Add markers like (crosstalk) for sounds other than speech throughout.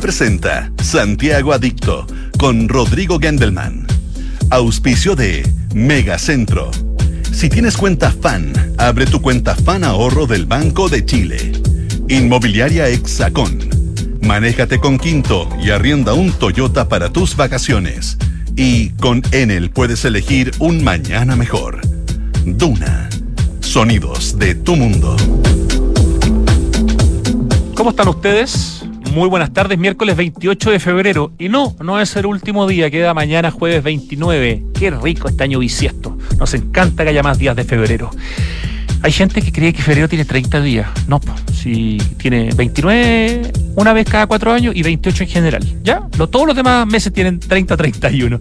Presenta Santiago Adicto con Rodrigo Gendelman. Auspicio de Megacentro. Si tienes cuenta FAN, abre tu cuenta FAN Ahorro del Banco de Chile. Inmobiliaria Hexacón. Manéjate con Quinto y arrienda un Toyota para tus vacaciones. Y con Enel puedes elegir un mañana mejor. Duna. Sonidos de tu mundo. ¿Cómo están ustedes? Muy buenas tardes, miércoles 28 de febrero. Y no, no es el último día, queda mañana jueves 29. Qué rico este año bisiesto. Nos encanta que haya más días de febrero. Hay gente que cree que febrero tiene 30 días. No, si tiene 29 una vez cada cuatro años y 28 en general. ¿Ya? todos los demás meses tienen 30, 31.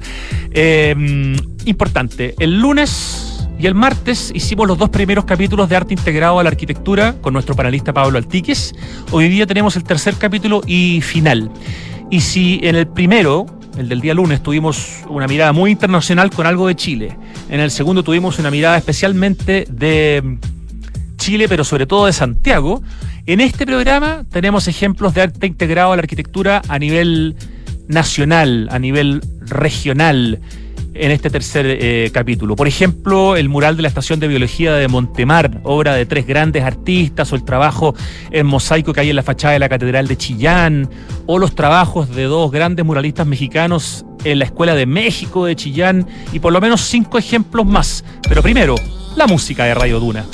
Eh, importante, el lunes y el martes hicimos los dos primeros capítulos de Arte Integrado a la Arquitectura con nuestro panelista Pablo Altíquez. Hoy día tenemos el tercer capítulo y final. Y si en el primero, el del día lunes, tuvimos una mirada muy internacional con algo de Chile, en el segundo tuvimos una mirada especialmente de Chile, pero sobre todo de Santiago, en este programa tenemos ejemplos de arte integrado a la arquitectura a nivel nacional, a nivel regional en este tercer eh, capítulo. Por ejemplo, el mural de la Estación de Biología de Montemar, obra de tres grandes artistas, o el trabajo en mosaico que hay en la fachada de la Catedral de Chillán, o los trabajos de dos grandes muralistas mexicanos en la Escuela de México de Chillán, y por lo menos cinco ejemplos más. Pero primero, la música de Radio Duna.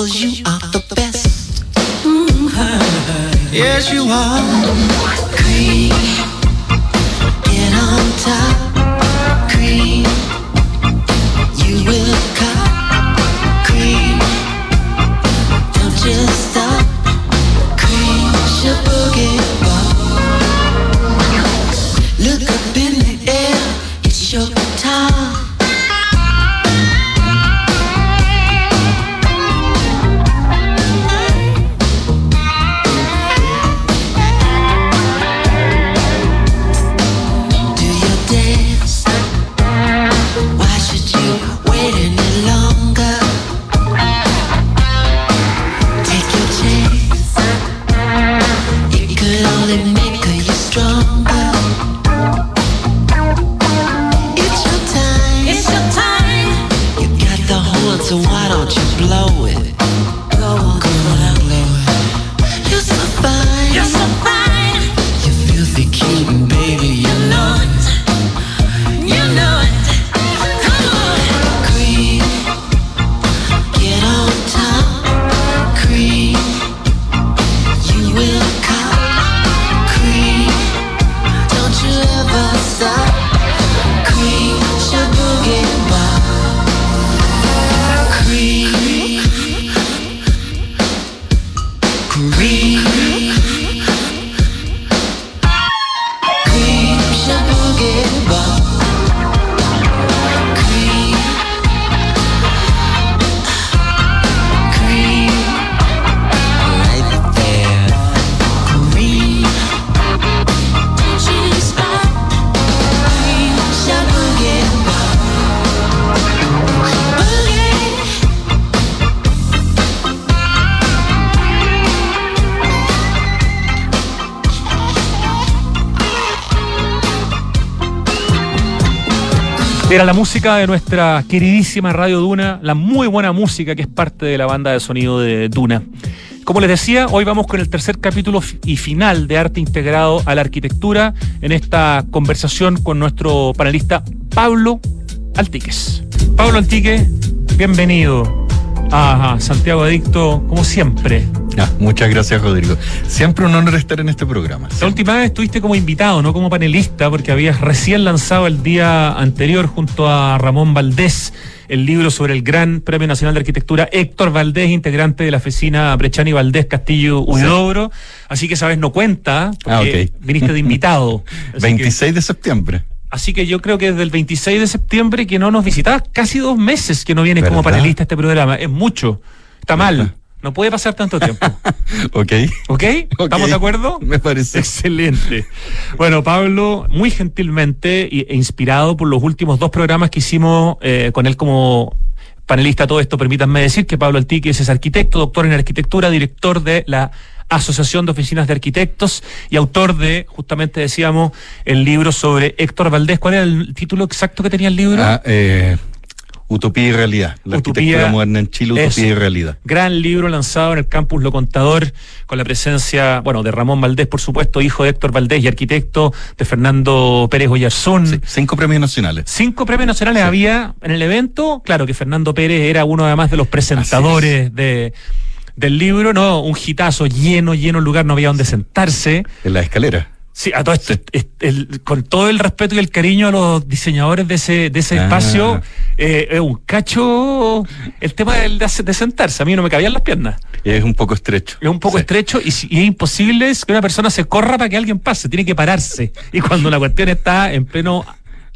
cause you are the best. Mm-hmm. Yes, you are. Creep, get on top. Era la música de nuestra queridísima Radio Duna, la muy buena música que es parte de la banda de sonido de Duna. Como les decía, hoy vamos con el tercer capítulo y final de Arte Integrado a la Arquitectura en esta conversación con nuestro panelista Pablo Altiques. Pablo Altique, bienvenido a Santiago Adicto, como siempre. Ah, muchas gracias, Rodrigo. Siempre un honor estar en este programa. La última vez estuviste como invitado, no como panelista, porque habías recién lanzado el día anterior junto a Ramón Valdés el libro sobre el Gran Premio Nacional de Arquitectura Héctor Valdés, integrante de la oficina Brechani Valdés Castillo Huidobro. Así que sabes, no cuenta, porque ah, viniste de invitado. (laughs) 26 de septiembre. Así que yo creo que desde el 26 de septiembre que no nos visitabas, casi dos meses que no vienes como panelista a este programa. Es mucho. Está mal. No puede pasar tanto tiempo. (laughs) ok. ok. ¿Estamos de acuerdo? Me parece. Excelente. Bueno, Pablo, muy gentilmente e inspirado por los últimos dos programas que hicimos eh, con él como panelista, todo esto, permítanme decir que Pablo Altiques es arquitecto, doctor en arquitectura, director de la Asociación de Oficinas de Arquitectos y autor de, justamente decíamos, el libro sobre Héctor Valdés. ¿Cuál era el título exacto que tenía el libro? Ah, eh, Utopía y realidad. La arquitectura moderna en Chile, Utopía y realidad. Gran libro lanzado en el campus Lo Contador, con la presencia, bueno, de Ramón Valdés, por supuesto, hijo de Héctor Valdés y arquitecto, de Fernando Pérez Oyarzún. cinco premios nacionales. Cinco premios nacionales había en el evento. Claro que Fernando Pérez era uno además de los presentadores de del libro, ¿no? Un gitazo lleno, lleno lugar, no había donde sentarse. En la escalera. Sí, a todo esto, con todo el respeto y el cariño a los diseñadores de ese, de ese ah. espacio, eh, es un cacho el tema de, de, sentarse. A mí no me cabían las piernas. Es un poco estrecho. Es un poco estrecho y, y, es imposible que una persona se corra para que alguien pase, tiene que pararse. Y cuando la cuestión está en pleno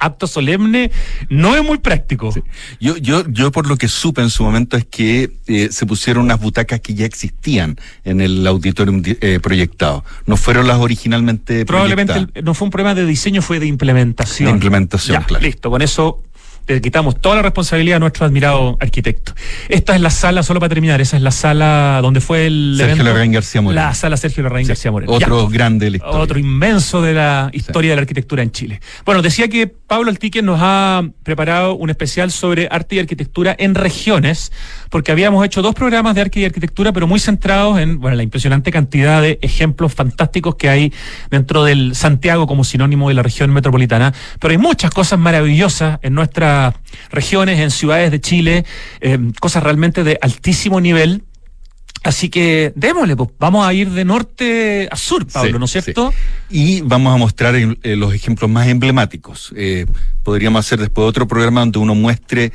acto solemne, no es muy práctico. Yo, yo, yo por lo que supe en su momento es que eh, se pusieron unas butacas que ya existían en el auditorium eh, proyectado. No fueron las originalmente Probablemente no fue un problema de diseño, fue de implementación. De implementación, claro. Listo, con eso le quitamos toda la responsabilidad a nuestro admirado arquitecto. Esta es la sala, solo para terminar, esa es la sala donde fue el Sergio Larraín García Moreno. La sala Sergio Larraín García Moreno. Otro grande de la historia. Otro inmenso de la historia de la arquitectura en Chile. Bueno, decía que Pablo Altique nos ha preparado un especial sobre arte y arquitectura en regiones, porque habíamos hecho dos programas de arte y arquitectura, pero muy centrados en bueno, la impresionante cantidad de ejemplos fantásticos que hay dentro del Santiago como sinónimo de la región metropolitana. Pero hay muchas cosas maravillosas en nuestra regiones, en ciudades de Chile, eh, cosas realmente de altísimo nivel. Así que démosle, pues, vamos a ir de norte a sur, Pablo, ¿no es cierto? Y vamos a mostrar eh, los ejemplos más emblemáticos. Eh, podríamos hacer después otro programa donde uno muestre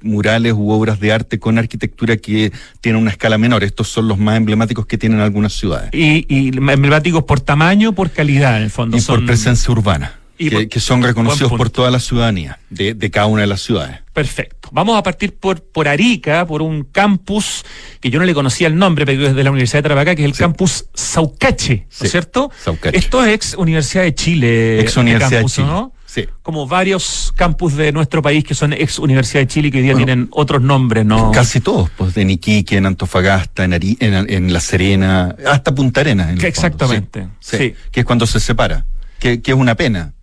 murales u obras de arte con arquitectura que tiene una escala menor. Estos son los más emblemáticos que tienen algunas ciudades. Y, emblemáticos por tamaño, por calidad, en el fondo. Y por presencia urbana que, son reconocidos por toda la ciudadanía de, cada una de las ciudades. Perfecto. Vamos a partir por, por Arica, por un campus que yo no le conocía el nombre, pero es de la Universidad de Tarapacá, que es el campus Saucache, ¿no es cierto? Saucache. Esto es ex Universidad de Chile. Ex Universidad de Chile. ¿no? Sí. Como varios campus de nuestro país que son ex Universidad de Chile que hoy día tienen otros nombres, ¿no? Casi todos, pues de Iquique, en Antofagasta, en, en, La Serena, hasta Punta Arenas. Exactamente. Sí, Que es cuando se separa, que, que es una pena.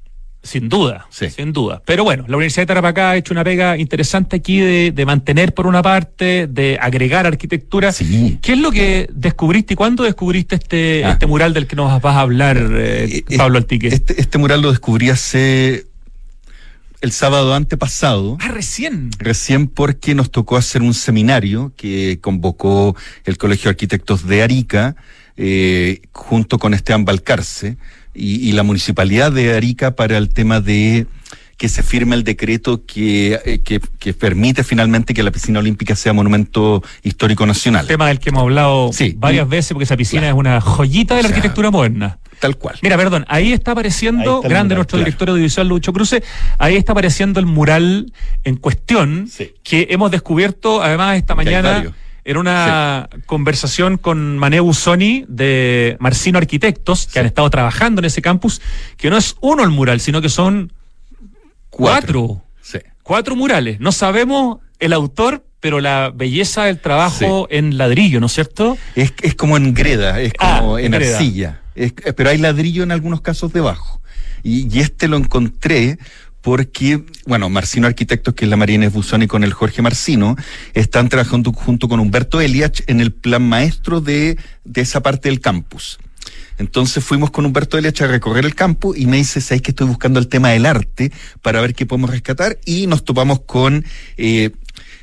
Sin duda, sin duda. Pero bueno, la Universidad de Tarapacá ha hecho una pega interesante aquí de, mantener por una parte, de agregar arquitectura. ¿Qué es lo que descubriste y cuándo descubriste este, ah. este mural del que nos vas a hablar, eh, eh, eh, Pablo Altique? Este, este mural lo descubrí hace el sábado antepasado. Ah, recién. Recién porque nos tocó hacer un seminario que convocó el Colegio de Arquitectos de Arica, junto con Esteban Balcarce y, la municipalidad de Arica para el tema de que se firme el decreto que, eh, que, permite finalmente que la piscina olímpica sea monumento histórico nacional. Tema del que hemos hablado varias veces, porque esa piscina es una joyita de la arquitectura moderna. Tal cual. Mira, perdón, ahí está apareciendo, grande nuestro director audiovisual Lucho Cruce, ahí está apareciendo el mural en cuestión que hemos descubierto además esta mañana en una conversación con Maneu Sony de Marcino Arquitectos, que han estado trabajando en ese campus, que no es uno el mural, sino que son cuatro. Cuatro, murales. No sabemos el autor, pero la belleza del trabajo en ladrillo, ¿no es cierto? Es, es como en greda, es ah, como en arcilla. pero hay ladrillo en algunos casos debajo. Y, y este lo encontré porque, bueno, Marcino Arquitectos, que es la Marina Buzón y con el Jorge Marcino, están trabajando junto con Humberto Eliach en el plan maestro de, de esa parte del campus. Entonces fuimos con Humberto Eliach a recorrer el campo y me dice, ¿sabes que estoy buscando el tema del arte para ver qué podemos rescatar? Y nos topamos con, eh,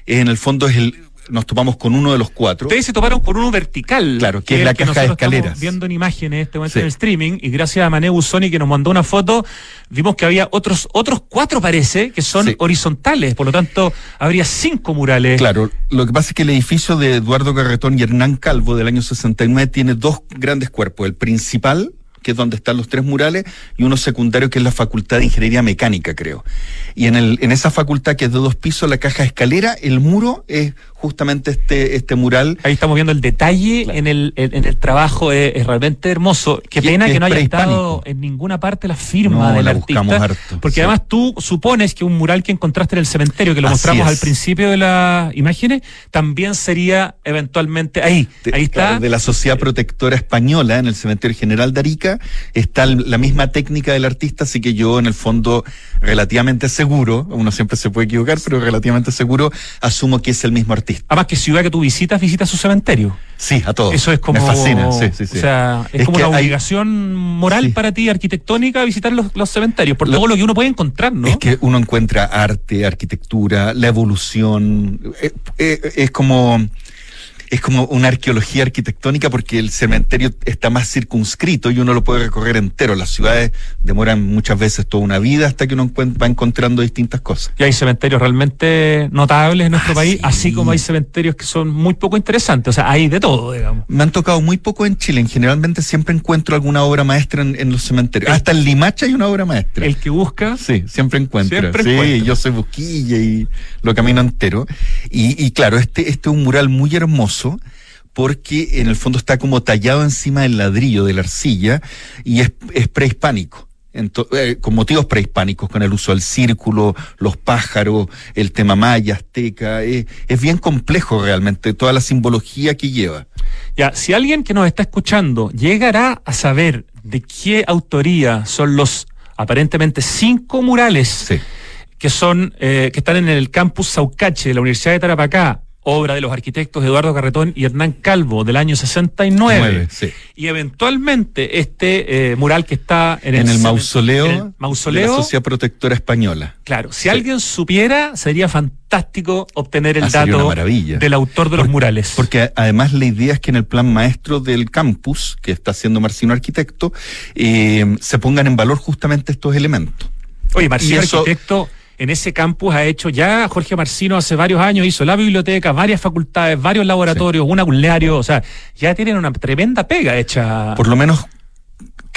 en el fondo es el nos topamos con uno de los cuatro. Ustedes se toparon con uno vertical. Claro, que, es la caja de escaleras. viendo en imágenes este momento en el streaming y gracias a Mané Busoni que nos mandó una foto, vimos que había otros otros cuatro parece que son horizontales, por lo tanto habría cinco murales. Claro, lo que pasa es que el edificio de Eduardo Garretón y Hernán Calvo del año 69 tiene dos grandes cuerpos, el principal que es donde están los tres murales, y uno secundario que es la Facultad de Ingeniería Mecánica, creo. Y en, el, en esa facultad que es de dos pisos, la caja escalera, el muro es justamente este, este mural. Ahí estamos viendo el detalle en, el, en, el trabajo, es, realmente hermoso. Qué pena que no haya estado en ninguna parte la firma del artista. porque además tú supones que un mural que encontraste en el cementerio, que lo mostramos al principio de las imágenes, también sería eventualmente ahí. ahí está. de la Sociedad Protectora Española, en el Cementerio General de Arica, está la misma técnica del artista, así que yo en el fondo relativamente seguro, uno siempre se puede equivocar, pero relativamente seguro, asumo que es el mismo artista. Además que ciudad que tú visitas, visitas su cementerio. Sí, a todos. Eso es como. Me fascina, sí, sí, sí. O sea, es, como una obligación moral para ti, arquitectónica, visitar los, cementerios, por todo lo que uno puede encontrar, ¿no? Es que uno encuentra arte, arquitectura, la evolución. Eh, eh, es como es como una arqueología arquitectónica porque el cementerio está más circunscrito y uno lo puede recorrer entero. Las ciudades demoran muchas veces toda una vida hasta que uno va encontrando distintas cosas. Y hay cementerios realmente notables en nuestro ah, país, así como hay cementerios que son muy poco interesantes. O sea, hay de todo, digamos. Me han tocado muy poco en Chile. Generalmente siempre encuentro alguna obra maestra en, los cementerios. Hasta en Limacha hay una obra maestra. El que busca. Sí, siempre encuentra. sí, yo soy busquilla y lo camino entero. Y, y claro, este, este es un mural muy hermoso porque en el fondo está como tallado encima del ladrillo de la arcilla y es, prehispánico. Eh, con motivos prehispánicos, con el uso del círculo, los pájaros, el tema maya, azteca, es bien complejo realmente toda la simbología que lleva. Ya, si alguien que nos está escuchando llegará a saber de qué autoría son los aparentemente cinco murales que son eh, que están en el campus Saucache de la Universidad de Tarapacá, obra de los arquitectos Eduardo Carretón y Hernán Calvo del año 69. Y eventualmente este eh, mural que está en, el, mausoleo, mausoleo de la Sociedad Protectora Española. Claro, si alguien supiera, sería fantástico obtener el ah, dato del autor de los murales. Porque además la idea es que en el plan maestro del campus, que está haciendo Marcino Arquitecto, eh, se pongan en valor justamente estos elementos. Oye, Marcino Arquitecto en ese campus ha hecho ya Jorge Marcino hace varios años, hizo la biblioteca, varias facultades, varios laboratorios, un aculeario, o sea, ya tienen una tremenda pega hecha. Por lo menos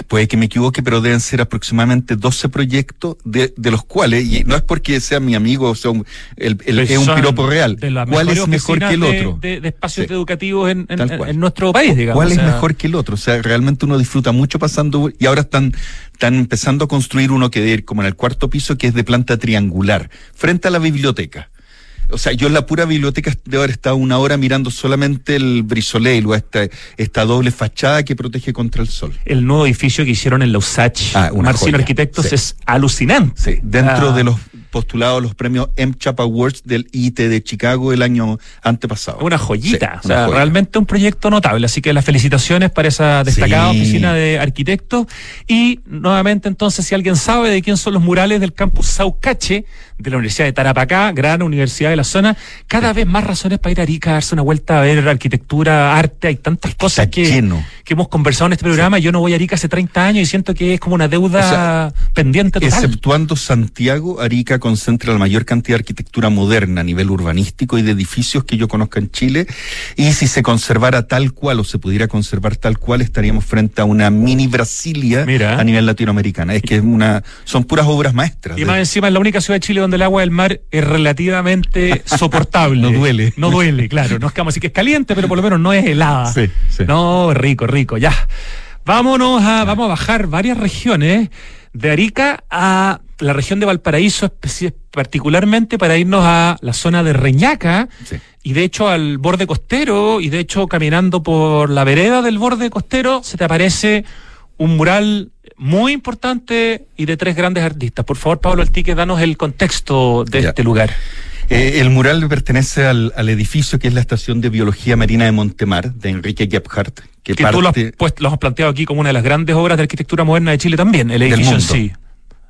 puede que me equivoque, pero deben ser aproximadamente 12 proyectos, de, de los cuales, y no es porque sea mi amigo, o sea, el, es un piropo real. ¿Cuál es mejor que el otro? De, espacios educativos en, en, nuestro país, digamos. ¿Cuál es mejor que el otro? O sea, realmente uno disfruta mucho pasando, y ahora están, están empezando a construir uno que de como en el cuarto piso, que es de planta triangular, frente a la biblioteca o sea, yo en la pura biblioteca de haber estado una hora mirando solamente el brisoleil esta, esta doble fachada que protege contra el sol. El nuevo edificio que hicieron en Lausach, ah, Marcino Arquitectos, es alucinante. Sí, dentro ah. de los postulados los premios M-Chap Awards del IT de Chicago el año antepasado. Una joyita, o sea, realmente un proyecto notable. Así que las felicitaciones para esa destacada oficina de arquitectos. Y nuevamente, entonces, si alguien sabe de quién son los murales del campus Saucache, de la Universidad de Tarapacá, gran universidad de la zona, cada vez más razones para ir a Arica, darse una vuelta a ver arquitectura, arte, hay tantas cosas que, que hemos conversado en este programa. Yo no voy a Arica hace 30 años y siento que es como una deuda pendiente total. Exceptuando Santiago, Arica concentra la mayor cantidad de arquitectura moderna a nivel urbanístico y de edificios que yo conozca en Chile. Y si se conservara tal cual o se pudiera conservar tal cual, estaríamos frente a una mini Brasilia a nivel latinoamericana. Es que es una, son puras obras maestras. Y más encima es la única ciudad de Chile donde el agua del mar es relativamente (laughs) soportable. no duele. No duele, claro. No es decir que es caliente, pero por lo menos no es helada. Sí, sí. No, rico, rico, ya. Vámonos a, vamos a bajar varias regiones de Arica a la región de Valparaíso, particularmente para irnos a la zona de Reñaca y de hecho al borde costero y de hecho caminando por la vereda del borde costero se te aparece un mural muy importante y de tres grandes artistas. Por favor, Pablo Altique, danos el contexto de Ya. este lugar. Eh, el mural pertenece al, al edificio que es la Estación de Biología Marina de Montemar, de Enrique Gebhardt, que, Que tú lo has, parte puesto- lo has planteado aquí como una de las grandes obras de arquitectura moderna de Chile también, el edificio en sí.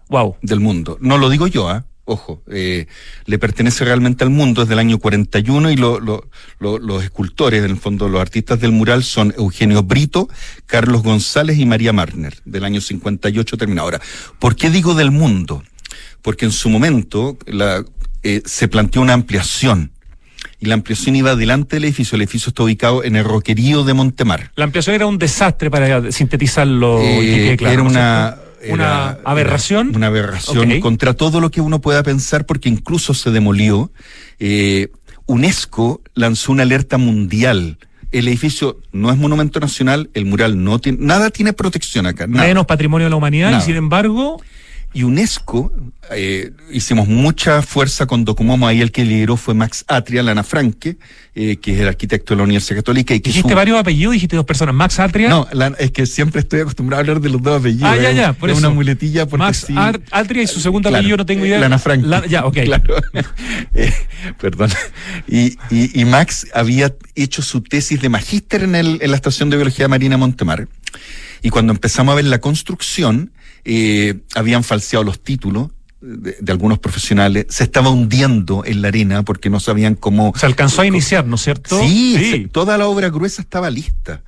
Wow. del mundo. No lo digo yo, ¿ah? Ojo, eh, le pertenece realmente al mundo desde el año 41 y lo- lo- lo- los escultores, en el fondo los artistas del mural son Eugenio Brito, Carlos González y María Marner, del año 58 terminado. Ahora, ¿por qué digo del mundo? Porque en su momento la, eh, se planteó una ampliación y la ampliación iba delante del edificio. El edificio está ubicado en el roquerío de Montemar. La ampliación era un desastre para sintetizarlo. y que Eh, claro, era ¿no es una? Una aberración. una aberración contra todo lo que uno pueda pensar, porque incluso se demolió. Eh, UNESCO lanzó una alerta mundial. El edificio no es monumento nacional, el mural no tiene, nada tiene protección acá. nada. menos patrimonio de la humanidad Nada. y sin embargo Y UNESCO, eh, hicimos mucha fuerza con Documomo, ahí el que lideró fue Max Atria, Lana Franke, eh, que es el arquitecto de la Universidad Católica. Y que dijiste su- varios apellidos, dijiste dos personas, Max Atria, No, es que siempre estoy acostumbrado a hablar de los dos apellidos. Ah, ya, ya, por es eso. una muletilla porque Max sí. Atria y su segundo Claro, apellido no tengo idea. Lana Frank. La- ya, ok. Claro. (laughs) Eh, perdón. Y, y- y Max había hecho su tesis de magíster en, el- en la Estación de Biología Marina Montemar. Y cuando empezamos a ver la construcción, eh, habían falseado los títulos de, de algunos profesionales. Se estaba hundiendo en la arena porque no sabían cómo. Se alcanzó a iniciar, ¿no es cierto? Sí, se- toda la obra gruesa estaba lista.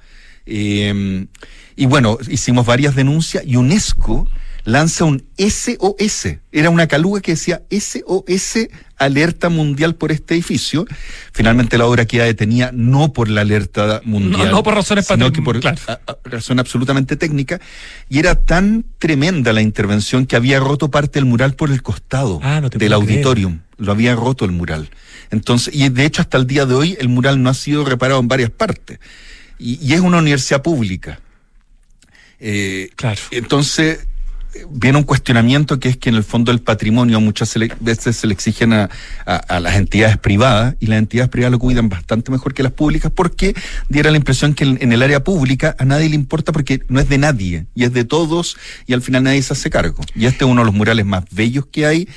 Eh, y bueno, hicimos varias denuncias y UNESCO lanza un SOS. Era una caluga que decía SOS, alerta mundial por este edificio. Finalmente la obra queda detenida no por la alerta mundial. No, no por razones sino que por claro. a- a- razón absolutamente técnica. Y era tan tremenda la intervención que había roto parte del mural por el costado Ah, no del creer. auditorium. Lo había roto el mural. Entonces, y de hecho hasta el día de hoy el mural no ha sido reparado en varias partes. Y, y es una universidad pública. Eh, Claro. entonces, viene un cuestionamiento que es que en el fondo el patrimonio muchas veces se le exigen a, a- las entidades privadas y las entidades privadas lo cuidan bastante mejor que las públicas porque diera la impresión que en, el área pública a nadie le importa porque no es de nadie y es de todos y al final nadie se hace cargo. Y este es uno de los murales más bellos que hay.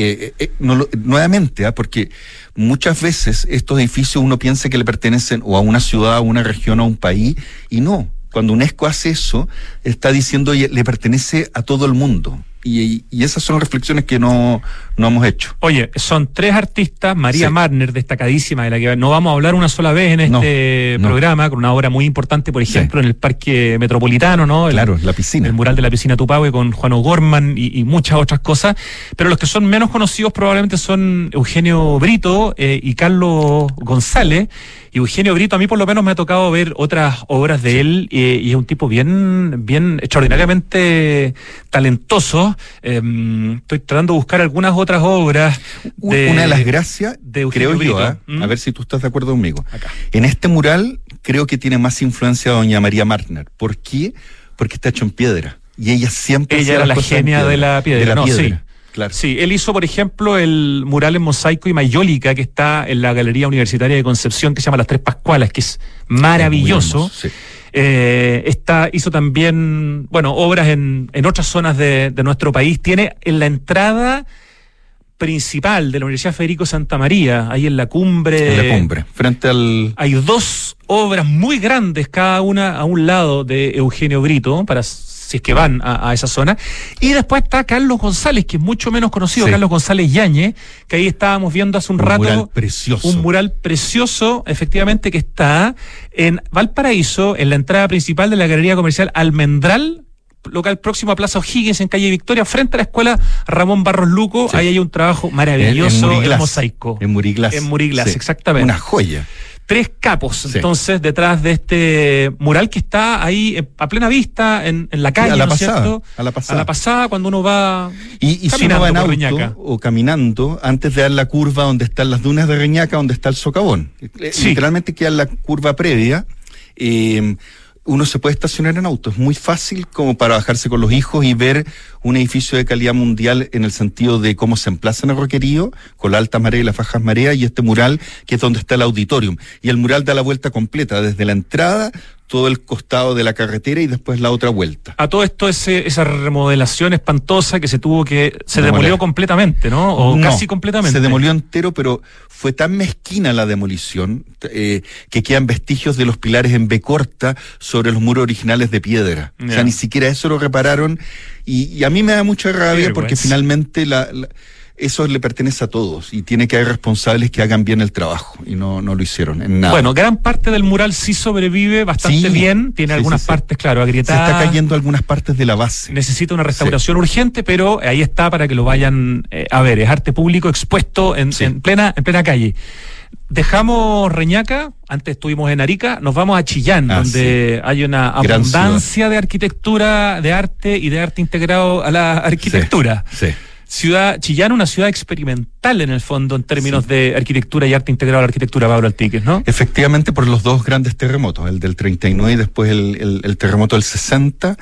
Eh, eh, lo- nuevamente, ¿ah? porque muchas veces estos edificios uno piensa que le pertenecen o a una ciudad, a una región, a un país, y no. Cuando UNESCO hace eso, está diciendo oye, le pertenece a todo el mundo. Y, y esas son reflexiones que no, no hemos hecho. Oye, son tres artistas, María Sí. Marner, destacadísima, de la que no vamos a hablar una sola vez en este no. programa, con una obra muy importante, por ejemplo, en el Parque Metropolitano, ¿no? El- Claro, la piscina. El mural de la piscina Tupahue con Juan O'Gorman y, y muchas otras cosas. Pero los que son menos conocidos probablemente son Eugenio Brito eh, y Carlos González. Y Eugenio Brito, a mí por lo menos me ha tocado ver otras obras de él eh, y es un tipo bien, bien extraordinariamente talentoso. Eh, estoy tratando de buscar algunas otras obras. Un- Una de las gracias, de Eugenio creo yo, Brito. ¿ah? ¿Mm? a ver si tú estás de acuerdo conmigo. Acá. En este mural creo que tiene más influencia doña María Martner. ¿Por qué? Porque está hecho en piedra. Y ella siempre Ella era la genia de la piedra, De la no, piedra, sí. Claro. Sí, él hizo, por ejemplo, el mural en mosaico y mayólica que está en la Galería Universitaria de Concepción, que se llama Las Tres Pascualas, que es maravilloso. Es muy hermoso, sí. Eh, está, hizo también, bueno, obras en, en otras zonas de, de nuestro país. Tiene en la entrada principal de la Universidad Federico Santa María, ahí en la cumbre. En la cumbre, frente al... Hay dos obras muy grandes, cada una a un lado de Eugenio Brito, para si es que van a, a esa zona. Y después está Carlos González, que es mucho menos conocido, Sí. Carlos González Yañez, que ahí estábamos viendo hace un, Un rato. mural precioso. Un mural precioso, efectivamente, que está en Valparaíso, en la entrada principal de la Galería Comercial Almendral, local próximo a Plaza O'Higgins, en calle Victoria, frente a la escuela Ramón Barros Luco. Sí. Ahí hay un trabajo en- maravilloso en, mosaico. En Muriglas. En Muriglas, Sí. exactamente. Una joya. Tres capos, Sí. entonces, detrás de este mural que está ahí eh, a plena vista, en, en la calle, a la ¿no pasada, cierto? a la pasada. A la pasada, cuando uno va. Y, y si uno Caminando va en auto Reñaca. o caminando, antes de dar la curva donde están las dunas de Reñaca, donde está el socavón. Sí. Literalmente queda la curva previa. eh, uno se puede estacionar en auto. Es muy fácil como para bajarse con los hijos y ver un edificio de calidad mundial en el sentido de cómo se emplaza en el roquerío, con la alta marea y las bajas mareas, y este mural que es donde está el auditorium. Y el mural da la vuelta completa, desde la entrada todo el costado de la carretera y después la otra vuelta. A todo esto, ese, esa remodelación espantosa que se tuvo que. Se demolió completamente, ¿no? O casi completamente. Se demolió entero, pero fue tan mezquina la demolición eh, que quedan vestigios de los pilares en B corta sobre los muros originales de piedra. O sea, ni siquiera eso lo repararon. Y, a mí me da mucha rabia porque finalmente la eso le pertenece a todos y tiene que haber responsables que hagan bien el trabajo y no, no lo hicieron en nada. Bueno, gran parte del mural sí sobrevive bastante bien, tiene algunas partes, claro, agrietadas. Se está cayendo algunas partes de la base. Necesita una restauración urgente, pero ahí está para que lo vayan eh, a ver. Es arte público expuesto en, plena, en plena calle. Dejamos Reñaca, antes estuvimos en Arica, nos vamos a Chillán, ah, donde hay una abundancia de arquitectura, de arte y de arte integrado a la arquitectura. sí ciudad, Chillán, una ciudad experimental en el fondo en términos de arquitectura y arte integrado a la arquitectura, Pablo Altiques, ¿no? Efectivamente, por los dos grandes terremotos, el del 39 y después el, terremoto del 60,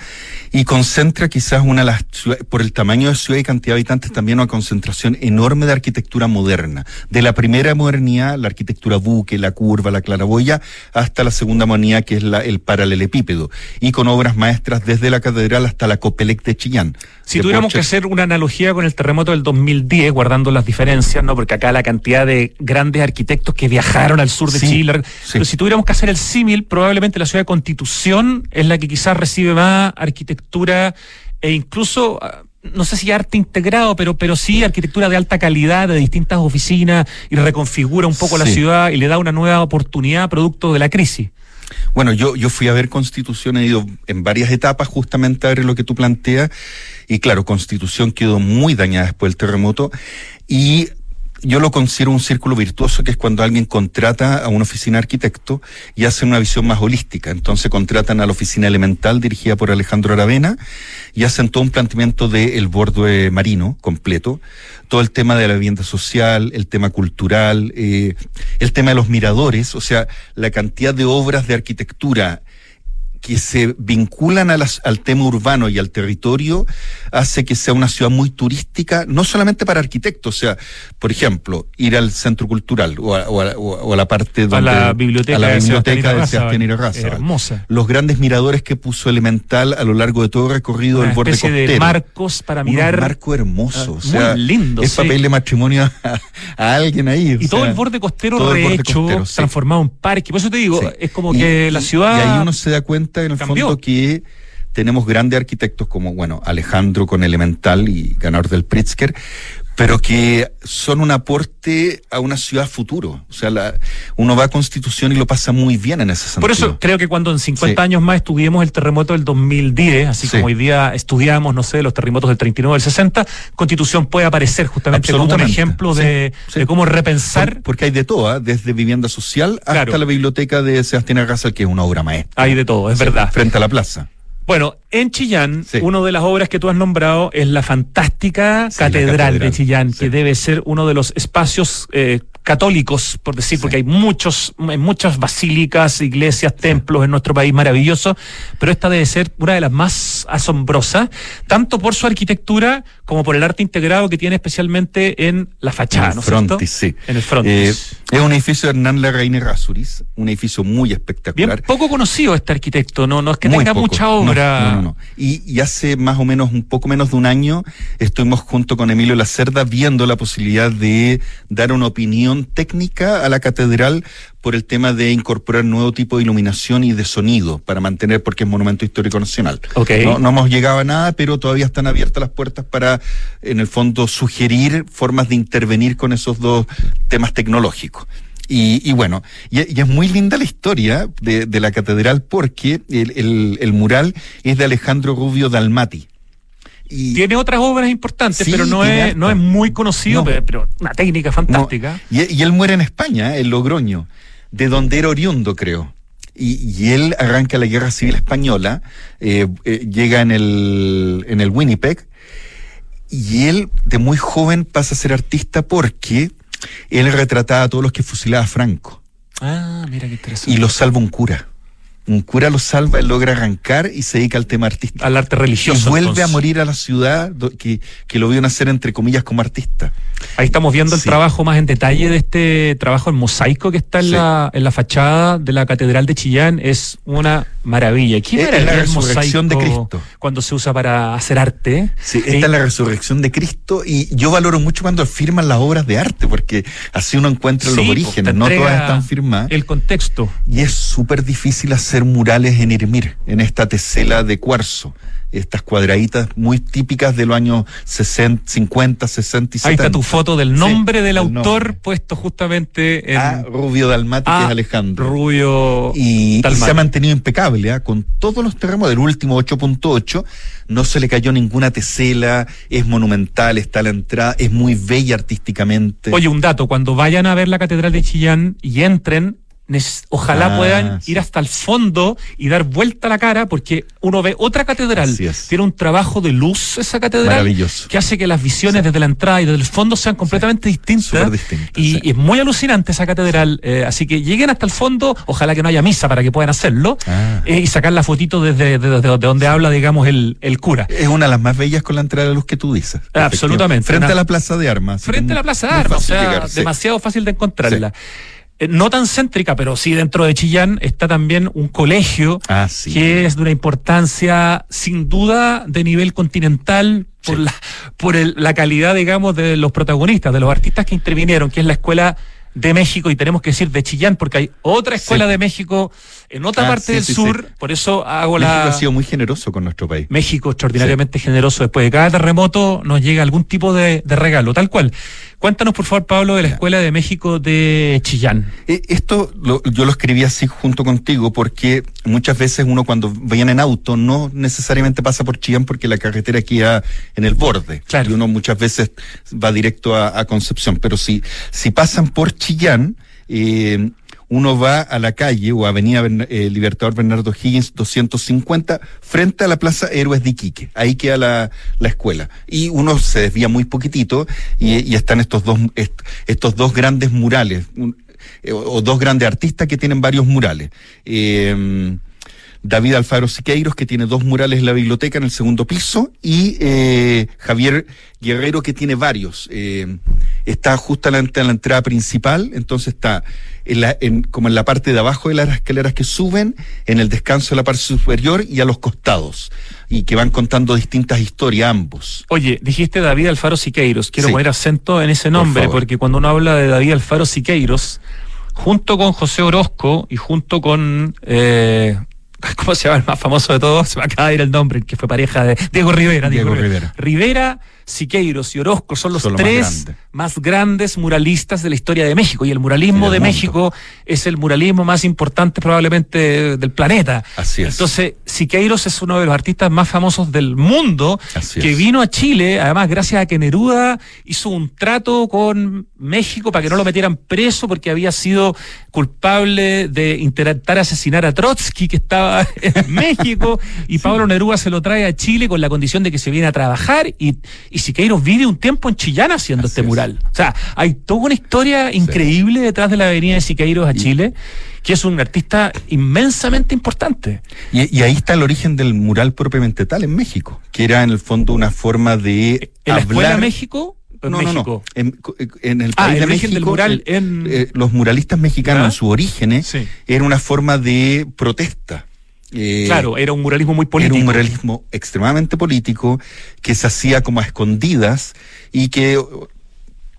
y concentra quizás una de las ciudades, por el tamaño de ciudad y cantidad de habitantes, también una concentración enorme de arquitectura moderna. De la primera modernidad, la arquitectura buque, la curva, la claraboya, hasta la segunda modernidad, que es la, el paralelepípedo, y con obras maestras desde la catedral hasta la Copelec de Chillán. Si tuviéramos que hacer una analogía con el terremoto del 2010, guardando las diferencias, ¿no? Porque acá la cantidad de grandes arquitectos que viajaron al sur de Chile. Pero si tuviéramos que hacer el símil, probablemente la ciudad de Constitución es la que quizás recibe más arquitectura e incluso ah, no sé si arte integrado, pero, pero sí arquitectura de alta calidad, de distintas oficinas, y reconfigura un poco la ciudad y le da una nueva oportunidad producto de la crisis. Bueno, yo, yo fui a ver Constitución, ido en varias etapas justamente a ver lo que tú planteas, y claro, Constitución quedó muy dañada después del terremoto, y yo lo considero un círculo virtuoso que es cuando alguien contrata a una oficina de arquitecto y hace una visión más holística. Entonces contratan a la oficina elemental dirigida por Alejandro Aravena y hacen todo un planteamiento del borde marino completo, todo el tema de la vivienda social, el tema cultural, eh, el tema de los miradores, o sea, la cantidad de obras de arquitectura que se vinculan a las, al tema urbano y al territorio hace que sea una ciudad muy turística, no solamente para arquitectos, o sea, por ejemplo, ir al centro cultural o a, o a, la parte donde... A la biblioteca, a la biblioteca de Sebastián Irarraza. Hermosa. Los grandes miradores que puso Elemental a lo largo de todo el recorrido del borde costero. de marcos para mirar... Un marco hermoso, o sea, muy lindo, Es papel de matrimonio a, alguien ahí. Y todo el borde costero rehecho, transformado en parque. Por eso te digo, es como que la ciudad... Y ahí uno se da cuenta en el fondo que tenemos grandes arquitectos como, bueno, Alejandro con Elemental y ganador del Pritzker, pero que son un aporte a una ciudad futuro. O sea, la, uno va a Constitución y lo pasa muy bien en ese sentido. Por eso creo que cuando en 50 años más estudiemos el terremoto del 2010, así como hoy día estudiamos, no sé, los terremotos del 39 del 60, Constitución puede aparecer justamente como un ejemplo de, cómo repensar. porque hay de todo, ¿ah? desde vivienda social hasta la biblioteca de Sebastián Arrasal, que es una obra maestra. Hay de todo, es verdad. Frente a la plaza. Bueno, en Chillán, una de las obras que tú has nombrado es la fantástica catedral, de Chillán, que debe ser uno de los espacios eh, católicos, por decir, porque hay muchos, muchas basílicas, iglesias, templos en nuestro país maravilloso, pero esta debe ser una de las más asombrosas, tanto por su arquitectura como por el arte integrado que tiene especialmente en la fachada, en el frontis, sí. En el frontis. Eh, es un edificio de Hernán Larraín Rasuris, un edificio muy espectacular. Bien poco conocido este arquitecto, no, no es que tenga mucha obra. No, no, y, y, hace más o menos, un poco menos de un año, estuvimos junto con Emilio Lacerda viendo la posibilidad de dar una opinión técnica a la catedral por el tema de incorporar nuevo tipo de iluminación y de sonido para mantener, porque es monumento histórico nacional. No, no hemos llegado a nada, pero todavía están abiertas las puertas para, en el fondo, sugerir formas de intervenir con esos dos temas tecnológicos. Y, bueno, y, es muy linda la historia de, la catedral porque el, mural es de Alejandro Rubio Dalmati. Tiene otras obras importantes, pero no es, no es muy conocido, pero, una técnica fantástica. Y, él muere en España, en Logroño, de donde era oriundo, creo. Y, él arranca la guerra civil española, eh, eh, llega en el, en el Winnipeg, y él de muy joven pasa a ser artista porque él retrataba a todos los que fusilaba a Franco. Ah, mira qué interesante. Y lo salva un cura un cura lo salva, él logra arrancar y se dedica al tema artístico. Al arte religioso. Y vuelve a morir a la ciudad que, que lo vio nacer entre comillas como artista. Ahí estamos viendo el trabajo más en detalle de este trabajo en mosaico que está en, la, en la fachada de la Catedral de Chillán. Es una maravilla. ¿Qué Es- es la resurrección de Cristo. Cuando se usa para hacer arte. Sí, Eh, esta es la resurrección de Cristo y yo valoro mucho cuando firman las obras de arte porque así uno encuentra sí, los pues, orígenes, no todas están firmadas. El contexto. Y es súper difícil hacer murales en Irmir, en esta tesela de cuarzo. Estas cuadraditas muy típicas de los años 60, 50, 60 y 70. Ahí está tu foto del Sí, nombre del el autor nombre. puesto justamente en Ah, Rubio Dalmati, que Ah, es Alejandro. Rubio Y, y se ha mantenido impecable, ¿ah? con todos los terremotos. El último 8.8 no se le cayó ninguna tesela, es monumental, está la entrada, es muy bella artísticamente. Oye, un dato, cuando vayan a ver la Catedral de Chillán y entren, ojalá Ah, puedan sí. ir hasta el fondo y dar vuelta a la cara porque uno ve otra catedral. Tiene un trabajo de luz esa catedral que hace que las visiones desde la entrada y desde el fondo sean completamente distintas. Y, es muy alucinante esa catedral. eh, así que lleguen hasta el fondo, ojalá que no haya misa para que puedan hacerlo Ah. eh, y sacar la fotito desde, desde- desde donde habla, digamos, el, el cura. Es una de las más bellas con la entrada de luz que tú dices. Absolutamente. Frente Una- a la Plaza de Armas. frente a la Plaza de Armas, o sea, llegar, demasiado fácil de encontrarla. Eh, No tan céntrica, pero sí dentro de Chillán está también un colegio Ah, sí. que es de una importancia sin duda de nivel continental por, Sí. la, por el- la calidad, digamos, de los protagonistas, de los artistas que intervinieron, que es la escuela de México y tenemos que decir de Chillán porque hay otra escuela Sí. de México en otra Ah, parte sí, del sí, sur, por eso hago México la... ha sido muy generoso con nuestro país. México extraordinariamente generoso. Después de cada terremoto nos llega algún tipo de, de regalo, tal cual. Cuéntanos, por favor, Pablo, de la. Escuela de México de Chillán. Eh, Esto lo- yo lo escribí así junto contigo porque muchas veces uno cuando viene en auto no necesariamente pasa por Chillán porque la carretera queda en el borde. Claro. Y uno muchas veces va directo a, a Concepción. Pero si, si pasan por Chillán, eh, uno va a la calle o Avenida eh, Libertador Bernardo Higgins 250 frente a la Plaza Héroes de Iquique. Ahí queda la, la escuela. Y uno se desvía muy poquitito y, y están estos dos, est- estos dos grandes murales. eh, o, o dos grandes artistas que tienen varios murales. Eh, David Alfaro Siqueiros, que tiene dos murales en la biblioteca en el segundo piso, y eh, Javier Guerrero, que tiene varios. Eh, está justamente en la entrada principal, entonces está en la, en- como en la parte de abajo de las escaleras que suben, en el descanso de la parte superior y a los costados, y que van contando distintas historias ambos. Oye, dijiste David Alfaro Siqueiros. Quiero Sí. poner acento en ese nombre, porque cuando uno habla de David Alfaro Siqueiros, junto con José Orozco y junto con. eh, (laughs) ¿Cómo se llama el más famoso de todos? Se me acaba de ir el nombre, que fue pareja de Diego Rivera. Diego Rivera. Rivera, Siqueiros y Orozco son los Son los más tres más grandes muralistas de la historia de México. Y el muralismo de mundo. México es el muralismo más importante probablemente del planeta. Así es. Entonces, Siqueiros es uno de los artistas más famosos del mundo Así que es. vino a Chile, además gracias a que Neruda hizo un trato con México para que no lo metieran preso porque había sido culpable de intentar asesinar a Trotsky que estaba (laughs) en México y Pablo Neruda se lo trae a Chile con la condición de que se viene a trabajar y, y Siqueiros vive un tiempo en Chillán haciendo Así este es. mural. O sea, hay toda una historia increíble detrás de la venida de Siqueiros a Y- Chile, que es un artista inmensamente importante. Y, y ahí está el origen del mural propiamente tal en México, que era en el fondo una forma de ¿En la Escuela hablar- México? ¿O en no, no, México? no. En, en el Ah, país el de origen México, del mural eh, en- eh, los muralistas mexicanos en sus orígenes Sí. era una forma de protesta. Eh, Claro, era un muralismo muy político. Era un muralismo extremadamente político que se hacía como a escondidas y que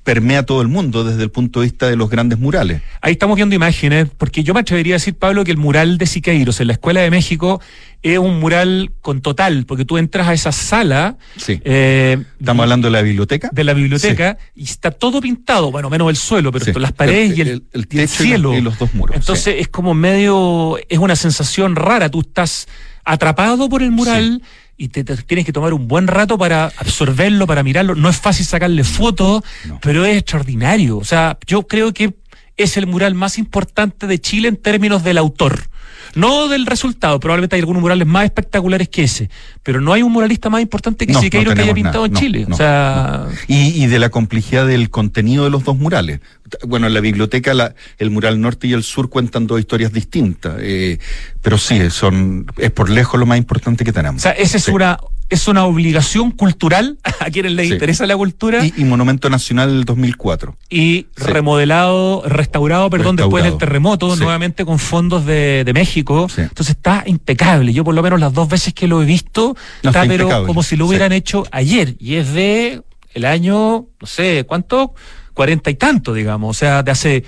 permea todo el mundo desde el punto de vista de los grandes murales. Ahí estamos viendo imágenes, porque yo me atrevería a decir, Pablo, que el mural de Siqueiros en la Escuela de México es un mural con total, porque tú entras a esa sala Sí. eh, Estamos hablando de la biblioteca. de la biblioteca y está todo pintado, bueno, menos el suelo, pero Sí. esto, las paredes y el, El- techo cielo. y los dos muros, Entonces es como medio, es una sensación rara, tú estás atrapado por el mural. Y te, te tienes que tomar un buen rato para absorberlo, para mirarlo. No es fácil sacarle fotos, No. pero es extraordinario. O sea, yo creo que es el mural más importante de Chile en términos del autor. No del resultado, probablemente hay algunos murales más espectaculares que ese, pero no hay un muralista más importante que No, Siqueiro no que haya pintado nada. en Chile. o sea, Y, y de la complejidad del contenido de los dos murales. Bueno, en la biblioteca la- el mural norte y el sur cuentan dos historias distintas, eh, pero sí, son es por lejos lo más importante que tenemos. O sea, esa es Sí. una es una obligación cultural (laughs) a quienes les Sí. interesa la cultura Y, y Monumento Nacional del 2004. y Sí. remodelado, restaurado, perdón, después del Restaurado. terremoto, Sí. nuevamente con fondos de, de México. Entonces está impecable. Yo por lo menos las dos veces que lo he visto, No, está está pero como si lo hubieran hecho ayer. Y es de el año, no sé, ¿cuánto? Cuarenta y tanto, digamos. O sea, de hace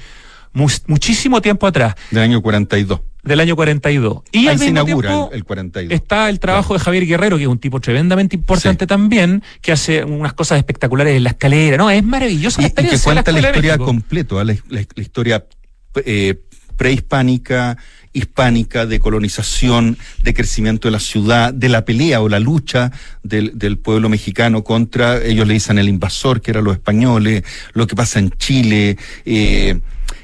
mu- muchísimo tiempo atrás, Del año 42. Del año 42. Y Ahí al se mismo inaugura tiempo, el, el 42. Está el trabajo de Javier Guerrero, que es un tipo tremendamente importante Sí. también, que hace unas cosas espectaculares en la escalera. No, es maravillosa y, y que cuenta la historia completa, la, la- la historia eh, prehispánica, hispánica, de colonización, de crecimiento de la ciudad, de la pelea o la lucha del, del pueblo mexicano contra, ellos le dicen el invasor, que eran los españoles, lo que pasa en Chile, eh,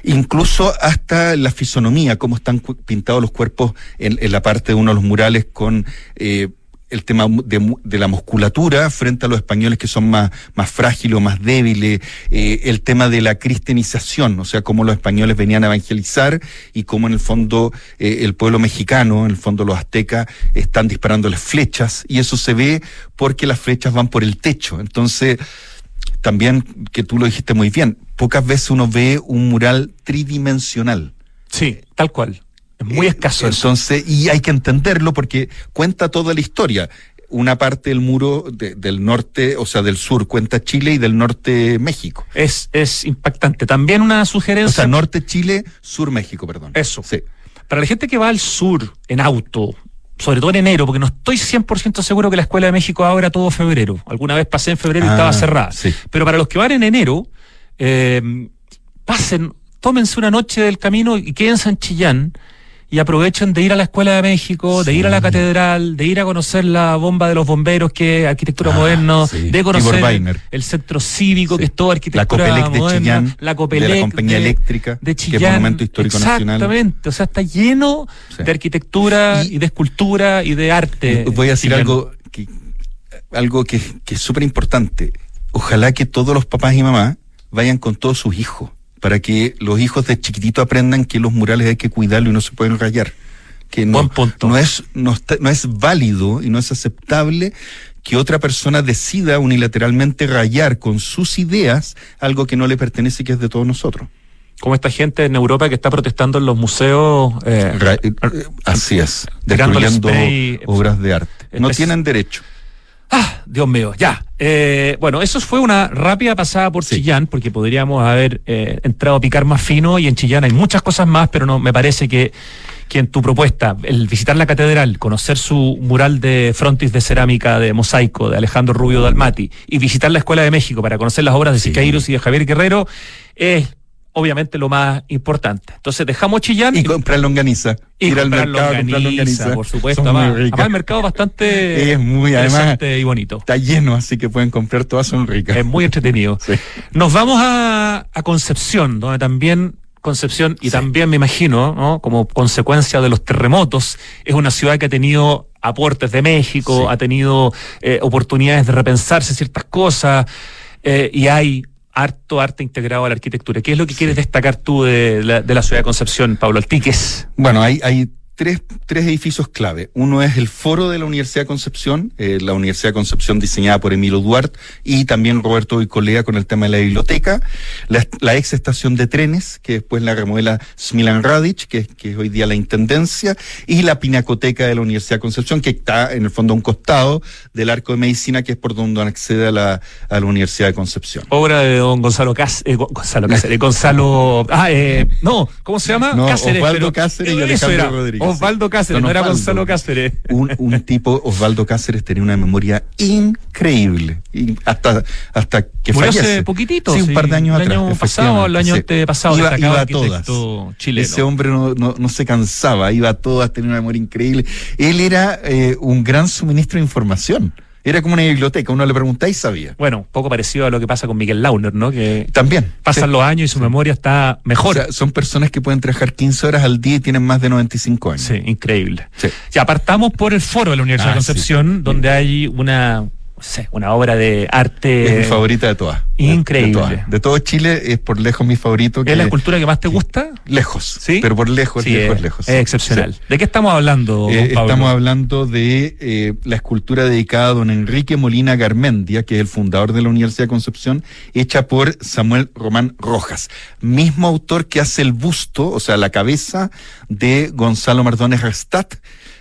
incluso hasta la fisonomía, cómo están pintados los cuerpos en, en la parte de uno de los murales con... eh, el tema de, la musculatura frente a los españoles que son más, más frágiles o más débiles, eh, el tema de la cristianización, o sea, cómo los españoles venían a evangelizar y cómo en el fondo eh, el pueblo mexicano, en el fondo los aztecas, están disparándoles flechas y eso se ve porque las flechas van por el techo. Entonces, también, que tú lo dijiste muy bien, pocas veces uno ve un mural tridimensional. Sí, tal cual. Es muy Eh, escaso eso. Entonces, y hay que entenderlo porque cuenta toda la historia. Una parte del muro de- del norte, o sea, del sur cuenta Chile y del norte México. Es, es impactante. También una O sugerencia sea, norte Chile, sur México, perdón. Eso. Sí. para la gente que va al sur en auto, sobre todo en enero, porque no estoy 100% seguro que la Escuela de México abra todo febrero. Alguna vez pasé en febrero y Ah, estaba cerrada. sí. Pero para los que van en enero, eh, pasen, tómense una noche del camino y quédense en Chillán y aprovechen de ir a la Escuela de México, de ir a la catedral, de ir a conocer la bomba de los bomberos, que es arquitectura Ah, moderna, sí. de conocer el, centro cívico, Sí. que es todo La arquitectura de moderna, Chillán, la Copelec de la compañía de- eléctrica, de que es Chillán. Monumento Histórico Nacional. Exactamente, o sea, está lleno de arquitectura y, Y- de escultura y de arte. Voy a decir algo que, algo que, que es súper importante. Ojalá que todos los papás y mamás vayan con todos sus hijos, para que los hijos de chiquitito aprendan que los murales hay que cuidarlos y no se pueden rayar. Que no, Buen punto. no es, no, está- no es válido y no es aceptable que otra persona decida unilateralmente rayar con sus ideas algo que no le pertenece y que es de todos nosotros. Como esta gente en Europa que está protestando en los museos. eh, eh, así es, destruyendo obras de arte. No tienen derecho. Ah, Dios mío, ya. Eh, bueno, eso fue una rápida pasada por Sí. Chillán, porque podríamos haber eh, entrado a picar más fino y en Chillán hay muchas cosas más, pero no me parece que, que en tu propuesta, el visitar la catedral, conocer su mural de frontis de cerámica de mosaico de Alejandro Rubio Dalmati y visitar la Escuela de México para conocer las obras de Sí. Siqueiros y de Javier Guerrero es obviamente lo más importante. Entonces dejamos Chillán Y comprar longaniza. y Ir al mercado longaniza, longaniza. por supuesto. Además, el mercado bastante Es muy, además- y bonito. Está lleno, así que pueden comprar todas, son ricas. Es muy entretenido. (laughs) Sí. Nos vamos a, a Concepción, donde también Concepción, y Sí. también me imagino, ¿no? como consecuencia de los terremotos, es una ciudad que ha tenido aportes de México, Sí. ha tenido eh, oportunidades de repensarse ciertas cosas, eh, y hay harto arte integrado a la arquitectura. ¿Qué es lo que quieres destacar tú de la, de la ciudad de Concepción, Pablo Altiques? Bueno, hay, hay tres, tres edificios clave. Uno es el foro de la Universidad de Concepción, eh, la Universidad de Concepción diseñada por Emilio Duarte y también Roberto Bicolea con el tema de la biblioteca. La, la ex estación de trenes, que después la remodela Smilan Radic, que, es- que es hoy día la Intendencia, y la Pinacoteca de la Universidad de Concepción, que está en el fondo a un costado del Arco de Medicina, que es por donde accede a la, a la Universidad de Concepción. Obra de don Gonzalo Cáceres, Gonzalo Cáceres, Gonzalo, ah, eh, no, ¿cómo se llama? No, Cáceres. Osvaldo pero- Cáceres y Alejandro Rodríguez, Osvaldo. Cáceres, no era. Gonzalo Cáceres. un, un tipo, Osvaldo Cáceres, tenía una memoria increíble. Y hasta, hasta que Murió fallece. hace poquitito, Sí, un par de años el atrás. año pasado el año antepasado, Iba, destacado iba a todas. chileno. Ese hombre no, no, no se cansaba, iba a todas, tenía una memoria increíble. Él era eh, un gran suministro de información. Era como una biblioteca, uno le preguntaba y sabía. Bueno, un poco parecido a lo que pasa con Miguel Launer, ¿no? Que También. pasan Sí. los años y su memoria está mejor. O sea, son personas que pueden trabajar 15 horas al día y tienen más de 95 años. Sí, increíble. Sí. Ya apartamos por el foro de la Universidad Ah, de Concepción, sí. donde hay una sé, una obra de arte. Es mi favorita de todas. Increíble. De, todas. de todo Chile es por lejos mi favorito. ¿Es la escultura que más te gusta? Lejos. Sí. Pero por lejos, Sí, lejos, es, lejos. es excepcional. ¿De qué estamos hablando, Eh, Pablo? estamos hablando de eh, la escultura dedicada a don Enrique Molina Garmendia, que es el fundador de la Universidad de Concepción, hecha por Samuel Román Rojas, mismo autor que hace el busto, o sea, la cabeza de Gonzalo Mardones Rastat,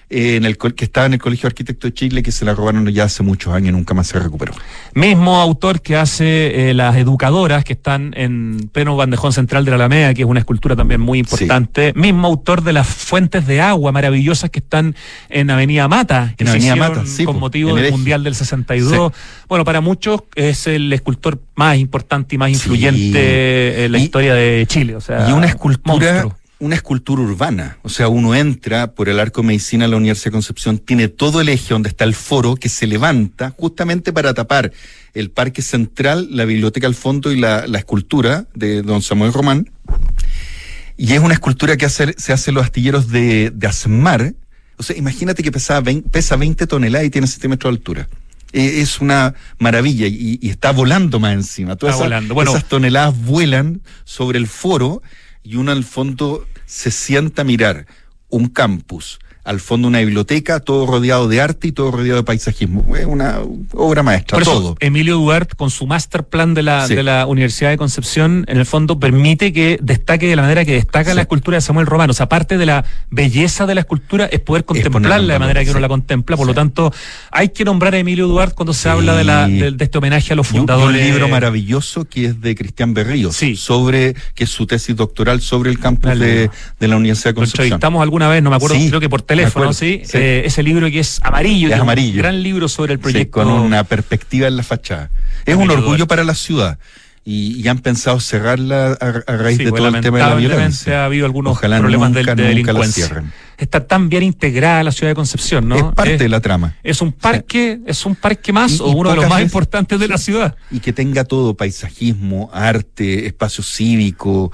eh, en el, que estaba en el Colegio de Arquitectos de Chile, que se la robaron ya hace muchos años y nunca más se recuperó. Mismo autor que hace eh, las educadoras que están en pleno bandejón central de la Alameda, que es una escultura también muy importante. Mismo autor de las fuentes de agua maravillosas que están en Avenida Mata, que En se Avenida Mata, sí, con motivo del. Mundial del 62. Bueno, para muchos es el escultor más importante y más influyente en la Y- historia de Chile. O sea, y una escultura, monstruo. Una escultura urbana. O sea, uno entra por el arco de medicina la Universidad de Concepción, tiene todo el eje donde está el foro que se levanta justamente para tapar el parque central, la biblioteca al fondo y la, la escultura de don Samuel Román. Y es una escultura que hace- se hace en los astilleros de, de Asmar. O sea, imagínate que pesaba 20 pesa 20 toneladas y tiene 7 metros de altura. Eh, Es una maravilla y, y está volando más encima. Todas Está esas, volando. Bueno. esas toneladas vuelan sobre el foro y uno al fondo se sienta a mirar un campus, al fondo una biblioteca, todo rodeado de arte y todo rodeado de paisajismo. Es una obra maestra, Por eso, todo. Emilio Duarte, con su master plan de la, Sí. de la Universidad de Concepción, en el fondo permite que destaque de la manera que destaca Sí. la escultura de Samuel Romano. O sea, aparte de la belleza de la escultura, es poder contemplarla en de manera que uno la contempla. Por lo tanto, hay que nombrar a Emilio Duarte cuando se habla de, la, de, de este homenaje a los y fundadores. un libro maravilloso que es de Cristian Berríos, Sí. sobre, que es su tesis doctoral sobre el campus de, de la Universidad de Lo Concepción. entrevistamos alguna vez, no me acuerdo, creo que por teléfono, ¿sí? sí. Eh, ese libro que es amarillo, Es un amarillo. gran libro sobre el Sí, proyecto. con una perspectiva en la fachada. Es un orgullo Duarte. para la ciudad. Y, y han pensado cerrarla a, a raíz Sí, de pues, todo el tema de la violencia. ha habido algunos Ojalá problemas nunca, de, de delincuencia. Está tan bien integrada la ciudad de Concepción, ¿no? Es parte Es- de la trama. Es un parque, es un parque más Y- o y uno de los más veces- importantes de la ciudad. Y que tenga todo, paisajismo, arte, espacio cívico.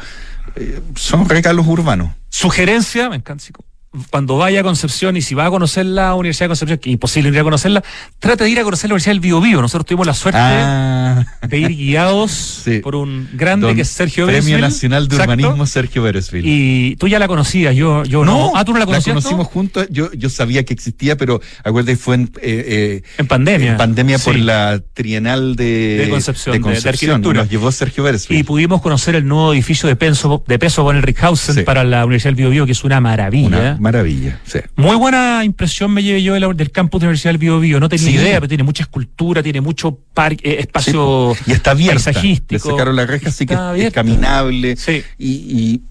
eh, son regalos urbanos. Sugerencia, me encanta. chico. Cuando vaya a Concepción y si va a conocer la Universidad de Concepción, que es imposible ir a conocerla, trate de ir a conocer la Universidad del Bio Bio. Nosotros tuvimos la suerte Ah, de ir guiados (laughs) Sí. por un grande don que es Sergio Premio Beresfeld. Nacional de Exacto. Urbanismo Sergio Beresfeld. Y tú ya la conocías, yo, yo no. Ah, tú no la conocías. no? conocimos juntos. Yo, yo sabía que existía, pero acuérdate, fue en, eh, eh, En pandemia. en pandemia por Sí. la trienal de, De Concepción, de- de Concepción. arquitectura. Nos llevó Sergio Beresfeld. Y pudimos conocer el nuevo edificio de peso, de peso con el Rickhausen Sí. para la Universidad del Bio Bio, que es una maravilla. Una maravilla. Sí. Muy buena impresión me llevé yo del campus de la Universidad del Bio Bio. No tenía Sí. idea, pero tiene mucha escultura, tiene mucho parque, eh, espacio Sí, y está abierta. Le sacaron la reja, así que es caminable. Sí. Y, y,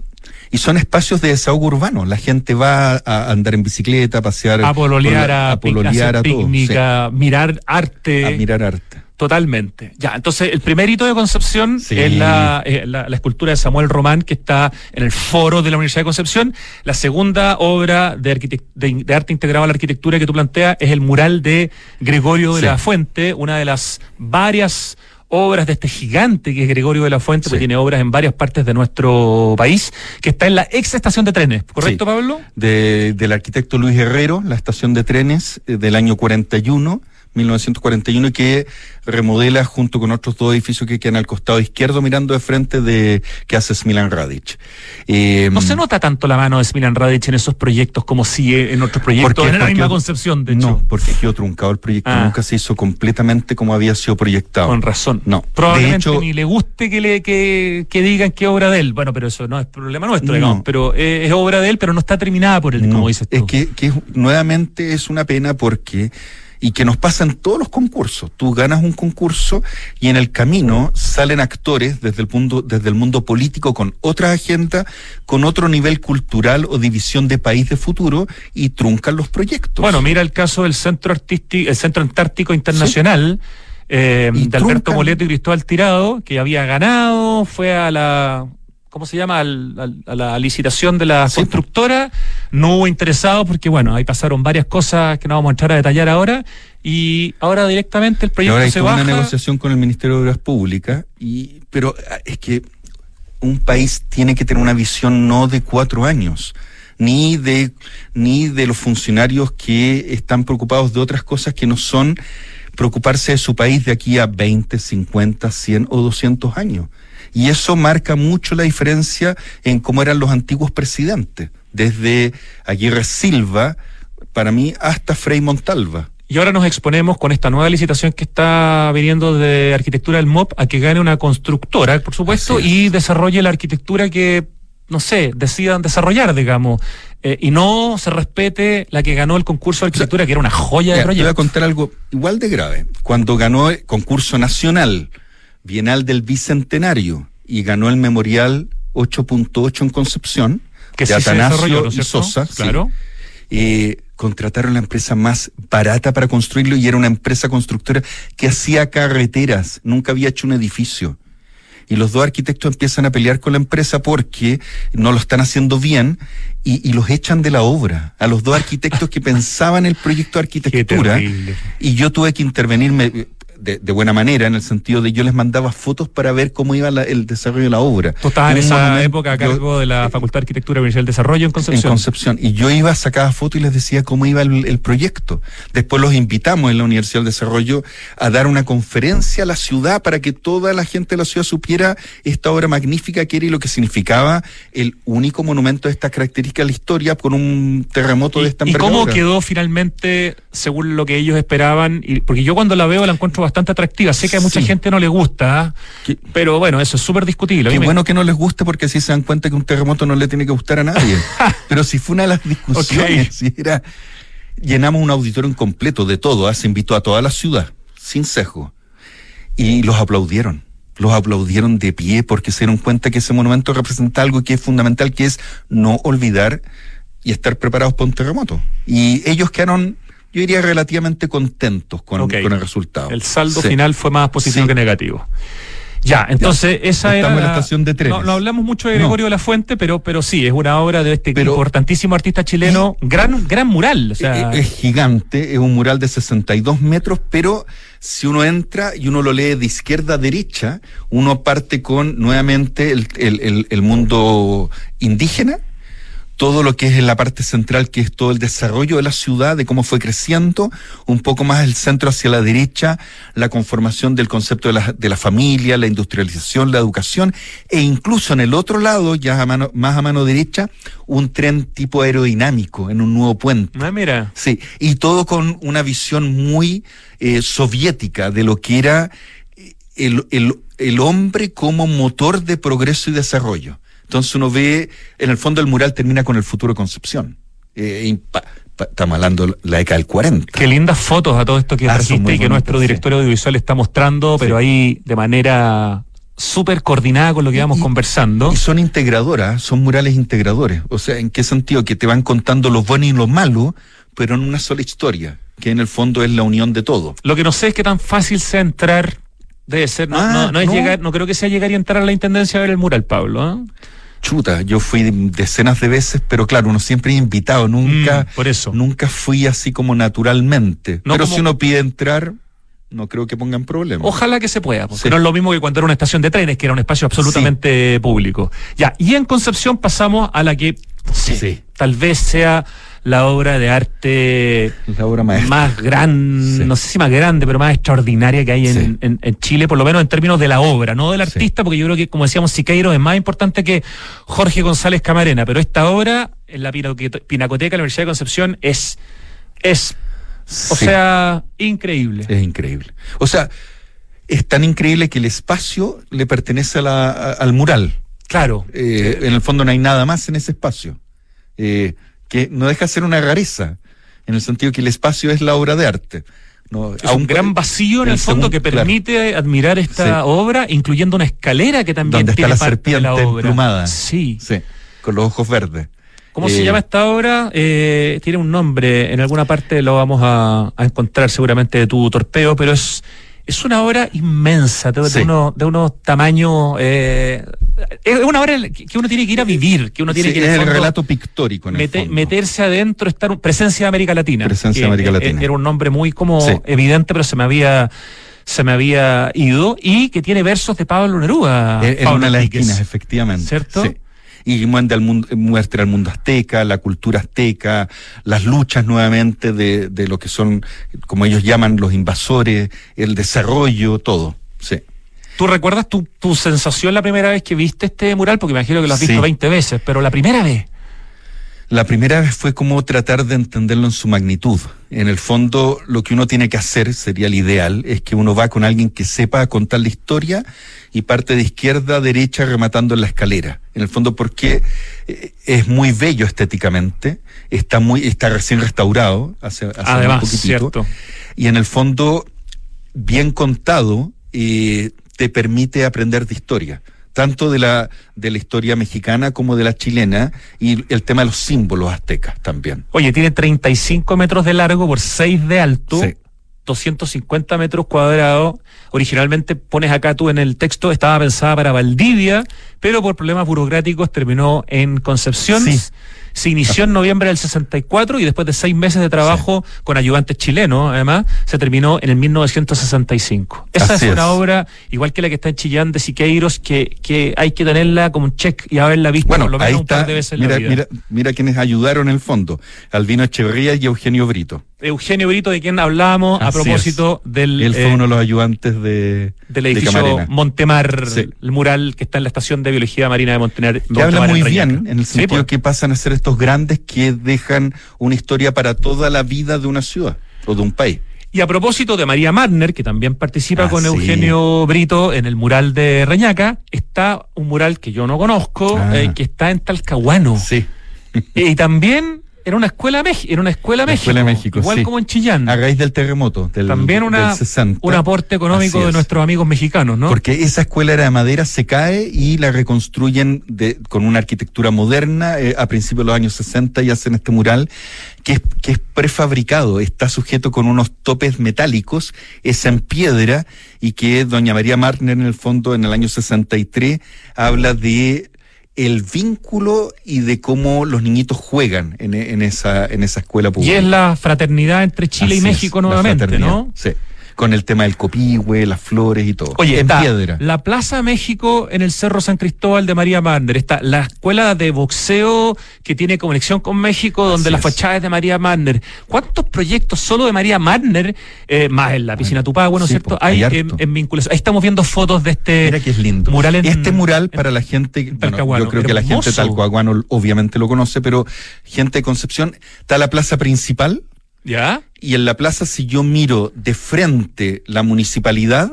y son espacios de desahogo urbano. La gente va a andar en bicicleta, a pasear. A pololear, a, a pololear, a todo. picnic, sí. a mirar arte. A mirar arte. Totalmente. Ya, entonces el primer hito de Concepción Sí. es la, eh, la- la escultura de Samuel Román que está en el foro de la Universidad de Concepción. La segunda obra de, arquitect- de, de arte integrado a la arquitectura que tú planteas es el mural de Gregorio de la Fuente, una de las varias obras de este gigante que es Gregorio de la Fuente, Sí. que tiene obras en varias partes de nuestro país, que está en la ex estación de trenes, ¿correcto, Sí. Pablo? de- del arquitecto Luis Herrero, la estación de trenes eh, del año 41, 1941, y que remodela junto con otros dos edificios que quedan al costado izquierdo mirando de frente de que hace Smilan Radic. Eh, No se nota tanto la mano de Smilan Radic en esos proyectos como si en otros proyectos, porque- en la misma concepción, de hecho. No, porque quedó truncado el proyecto, Ah. nunca se hizo completamente como había sido proyectado. Con razón. No, Probablemente de hecho, ni le guste que le que, que digan es obra de él. Bueno, pero eso no es problema nuestro, No. digamos. Pero eh, es obra de él, pero no está terminada por él, no, como dices tú. es que, nuevamente es una pena porque y que nos pasa en todos los concursos. Tú ganas un concurso y en el camino salen actores desde el mundo, desde el mundo político con otra agenda, con otro nivel cultural o división de país de futuro y truncan los proyectos. Bueno, mira el caso del Centro Artístico, el Centro Antártico Internacional. eh, Y de Alberto Moleto y Cristóbal Tirado, que había ganado, fue a la, ¿cómo se llama? Al- al- a la licitación de la Sí, constructora, no hubo interesado porque, bueno, ahí pasaron varias cosas que no vamos a entrar a detallar ahora, y ahora directamente el Y proyecto ahora hay se baja. una negociación con el Ministerio de Obras Públicas, y, pero ah, es que un país tiene que tener una visión no de cuatro años, ni de, ni de los funcionarios que están preocupados de otras cosas que no son preocuparse de su país de aquí a 20, 50, 100 o 200 años. Y eso marca mucho la diferencia en cómo eran los antiguos presidentes, desde Aguirre Silva, para mí, hasta Frei Montalva. Y ahora nos exponemos con esta nueva licitación que está viniendo de arquitectura del MOP a que gane una constructora, por supuesto, y desarrolle la arquitectura que, no sé, decidan desarrollar, digamos. Eh, y no se respete la que ganó el concurso de arquitectura, que era una joya de proyecto. Voy a contar algo igual de grave. Cuando ganó el concurso nacional, Bienal del Bicentenario, y ganó el Memorial 8.8 en Concepción, que de sí se Atanasio desarrolló, ¿no es y? Sosa, Claro. sí, eh, contrataron la empresa más barata para construirlo y era una empresa constructora que hacía carreteras, nunca había hecho un edificio. Y los dos arquitectos empiezan a pelear con la empresa porque no lo están haciendo bien y, y los echan de la obra. A los dos arquitectos que (laughs) pensaban el proyecto de arquitectura. Y yo tuve que intervenirme de, de buena manera, en el sentido de yo les mandaba fotos para ver cómo iba la- el desarrollo de la obra. Tú estabas en esa monumento- época a yo- cargo de la Facultad de Arquitectura Universidad del Desarrollo en en Concepción. Concepción. Y yo iba, sacaba fotos y les decía cómo iba el, el proyecto. Después los invitamos en la Universidad del Desarrollo a dar una conferencia a la ciudad para que toda la gente de la ciudad supiera esta obra magnífica que era y lo que significaba el único monumento de esta característica de la historia con un terremoto de esta ¿Y, y cómo quedó finalmente según lo que ellos esperaban? Y, porque yo cuando la veo la encuentro bastante atractiva. Sé que a mucha Sí. gente no le gusta, ¿ah? Qué- pero bueno, eso es súper discutible. Qué me- bueno que no les guste porque así se dan cuenta que un terremoto no le tiene que gustar a nadie. (laughs) Pero si fue una de las discusiones, Ok. si era, llenamos un auditorio completo de todo, ¿ah? se invitó a toda la ciudad, sin sesgo. Y los aplaudieron. Los aplaudieron de pie porque se dieron cuenta que ese monumento representa algo que es fundamental, que es no olvidar y estar preparados para un terremoto. Y ellos quedaron, yo diría, relativamente contentos con, con el resultado. El saldo Sí. final fue más positivo Sí. que negativo. Ya, entonces esa era. Estamos en la estación de trenes. No, no hablamos mucho de No. Gregorio de la Fuente, pero, pero sí, es una obra de este Pero- importantísimo artista chileno, gran, gran mural. O sea, Eh, es gigante, es un mural de 62 metros, pero si uno entra y uno lo lee de izquierda a derecha, uno parte con nuevamente el, el- el- el mundo indígena, todo lo que es en la parte central, que es todo el desarrollo de la ciudad, de cómo fue creciendo, un poco más el centro hacia la derecha, la conformación del concepto de la, de la familia, la industrialización, la educación, e incluso en el otro lado, ya a mano, más a mano derecha, un tren tipo aerodinámico en un nuevo puente. ah, mira. Sí, y todo con una visión muy eh, soviética de lo que era eh, el, el- el hombre como motor de progreso y desarrollo. Entonces uno ve, en el fondo el mural termina con el futuro Concepción. Eh, estamos hablando la década del 40. Qué lindas fotos a todo esto que Ah, trajiste y que nuestro sí. director audiovisual está mostrando, pero Sí. ahí de manera súper coordinada con lo que íbamos y- conversando. Y son integradoras, son murales integradores. O sea, ¿en qué sentido? Que te van contando lo bueno y lo malo, pero en una sola historia, que en el fondo es la unión de todo. Lo que no sé es qué tan fácil sea entrar. Debe ser, no, Ah, no, no es no. llegar, no creo que sea llegar y entrar a la intendencia a ver el mural, Pablo. ¿ah? Chuta, yo fui decenas de veces, pero claro, uno siempre es invitado, nunca, Mm, por eso. nunca fui así como naturalmente. No pero como- si uno pide entrar, no creo que pongan problema. Ojalá que se pueda, porque Sí. no es lo mismo que cuando era una estación de trenes, que era un espacio absolutamente público. Ya, y en Concepción pasamos a la que Sí. tal vez sea la obra de arte La obra más grande, Sí. no sé si más grande, pero más extraordinaria que hay en, Sí. en- en Chile, por lo menos en términos de la obra, no del Sí. artista, porque yo creo que, como decíamos, Siqueiro es más importante que Jorge González Camarena, pero esta obra en la Pinacoteca de la Universidad de Concepción es, es o sea, increíble. es increíble. O sea, es tan increíble que el espacio le pertenece a la- a- al mural. Claro. Eh, en el fondo no hay nada más en ese espacio. Eh, que no deja de ser una rareza, en el sentido que el espacio es la obra de arte. No, Es un gran vacío en el, fondo segundo- que claro, permite admirar esta Sí. obra, incluyendo una escalera que también donde está tiene la parte de serpiente la obra. emplumada. Sí. Sí, con los ojos verdes. ¿Cómo se Eh, llama esta obra? Eh, tiene un nombre, en alguna parte lo vamos a, a encontrar seguramente de tu torpeo, pero es, es una obra inmensa, de, Sí. unos, de unos tamaños... eh, es una obra que uno tiene que ir a vivir, que uno tiene Sí, que ir es el relato pictórico en el mete- fondo. meterse adentro, estar presencia de América Latina. Presencia de América eh, Latina. Era un nombre muy como Sí. evidente, pero se me había se me había ido y que tiene versos de Pablo Neruda. En, Pablo una de las esquinas, efectivamente. ¿Cierto? Sí. Y muestra el mundo, muestra el mundo azteca, la cultura azteca, las luchas nuevamente de, de lo que son, como ellos llaman, los invasores, el desarrollo, todo. Sí. ¿Tú recuerdas tu, tu sensación la primera vez que viste este mural? Porque me imagino que lo has visto Sí. 20 veces, pero la primera vez. La primera vez fue como tratar de entenderlo en su magnitud. En el fondo, lo que uno tiene que hacer, sería el ideal, es que uno va con alguien que sepa contar la historia y parte de izquierda a derecha rematando en la escalera. En el fondo, porque eh, es muy bello estéticamente, está muy, está recién restaurado hace, hace Además, muy poquitito. cierto. Y en el fondo, bien contado, eh, te permite aprender de historia, tanto de la, de la historia mexicana como de la chilena, y el tema de los símbolos aztecas también. Oye, tiene 35 metros de largo por 6 de alto. Sí. 250 metros cuadrados. Originalmente pones acá tú en el texto, estaba pensada para Valdivia, pero por problemas burocráticos terminó en Concepción. Sí. Se inició en noviembre del 64 y después de seis meses de trabajo con ayudantes chilenos, además, se terminó en el 1965. Esa Así es una es. obra, igual que la que está en Chillán de Siqueiros, que, que hay que tenerla como un check y haberla visto Bueno, por lo menos ahí un par de veces en mira, la vida. mira, mira quienes ayudaron en el fondo, Albino Echeverría y Eugenio Brito. Eugenio Brito, de quien hablábamos a propósito del, Él fue eh, uno de los ayudantes de, del de edificio. Montemar, Sí. el mural que está en la estación de biología marina de Montenar. que habla Montemar muy en bien en el Sí, sentido pues. que pasan a ser estos grandes que dejan una historia para toda la vida de una ciudad o de un país. Y a propósito de María Marner, que también participa Ah, con sí. Eugenio Brito en el mural de Reñaca, está un mural que yo no conozco, Ah. eh, que está en Talcahuano. Sí. (laughs) y también era una escuela México, era una escuela La México, Escuela de México, igual sí. como en Chillán. A raíz del terremoto del, también una, del 60. un aporte económico de es. nuestros amigos mexicanos, ¿no? Porque esa escuela era de madera, se cae y la reconstruyen de, con una arquitectura moderna eh, a principios de los años 60 y hacen este mural que es, que es prefabricado, está sujeto con unos topes metálicos, es en piedra y que doña María Marner en el fondo en el año 63 habla de el vínculo y de cómo los niñitos juegan en, en esa, en esa escuela y pública. es la fraternidad entre Chile y Así México nuevamente, ¿no? Sí. Con el tema del copihue, las flores y todo. Oye, en está piedra. la Plaza México en el Cerro San Cristóbal de María Marner. Está la escuela de boxeo que tiene conexión con México, donde Así la es. fachada es de María Marner. ¿Cuántos proyectos solo de María Marner, eh, más en la piscina Tupagua, ¿no es Sí, cierto? hay hay en, vinculación. Ahí estamos viendo fotos de este Mira que es lindo. mural en- este mural para la gente, bueno, yo creo que la gente hermoso. de Talcahuano obviamente lo conoce, pero gente de Concepción, está la plaza principal ¿Ya? y en la plaza si yo miro de frente la municipalidad,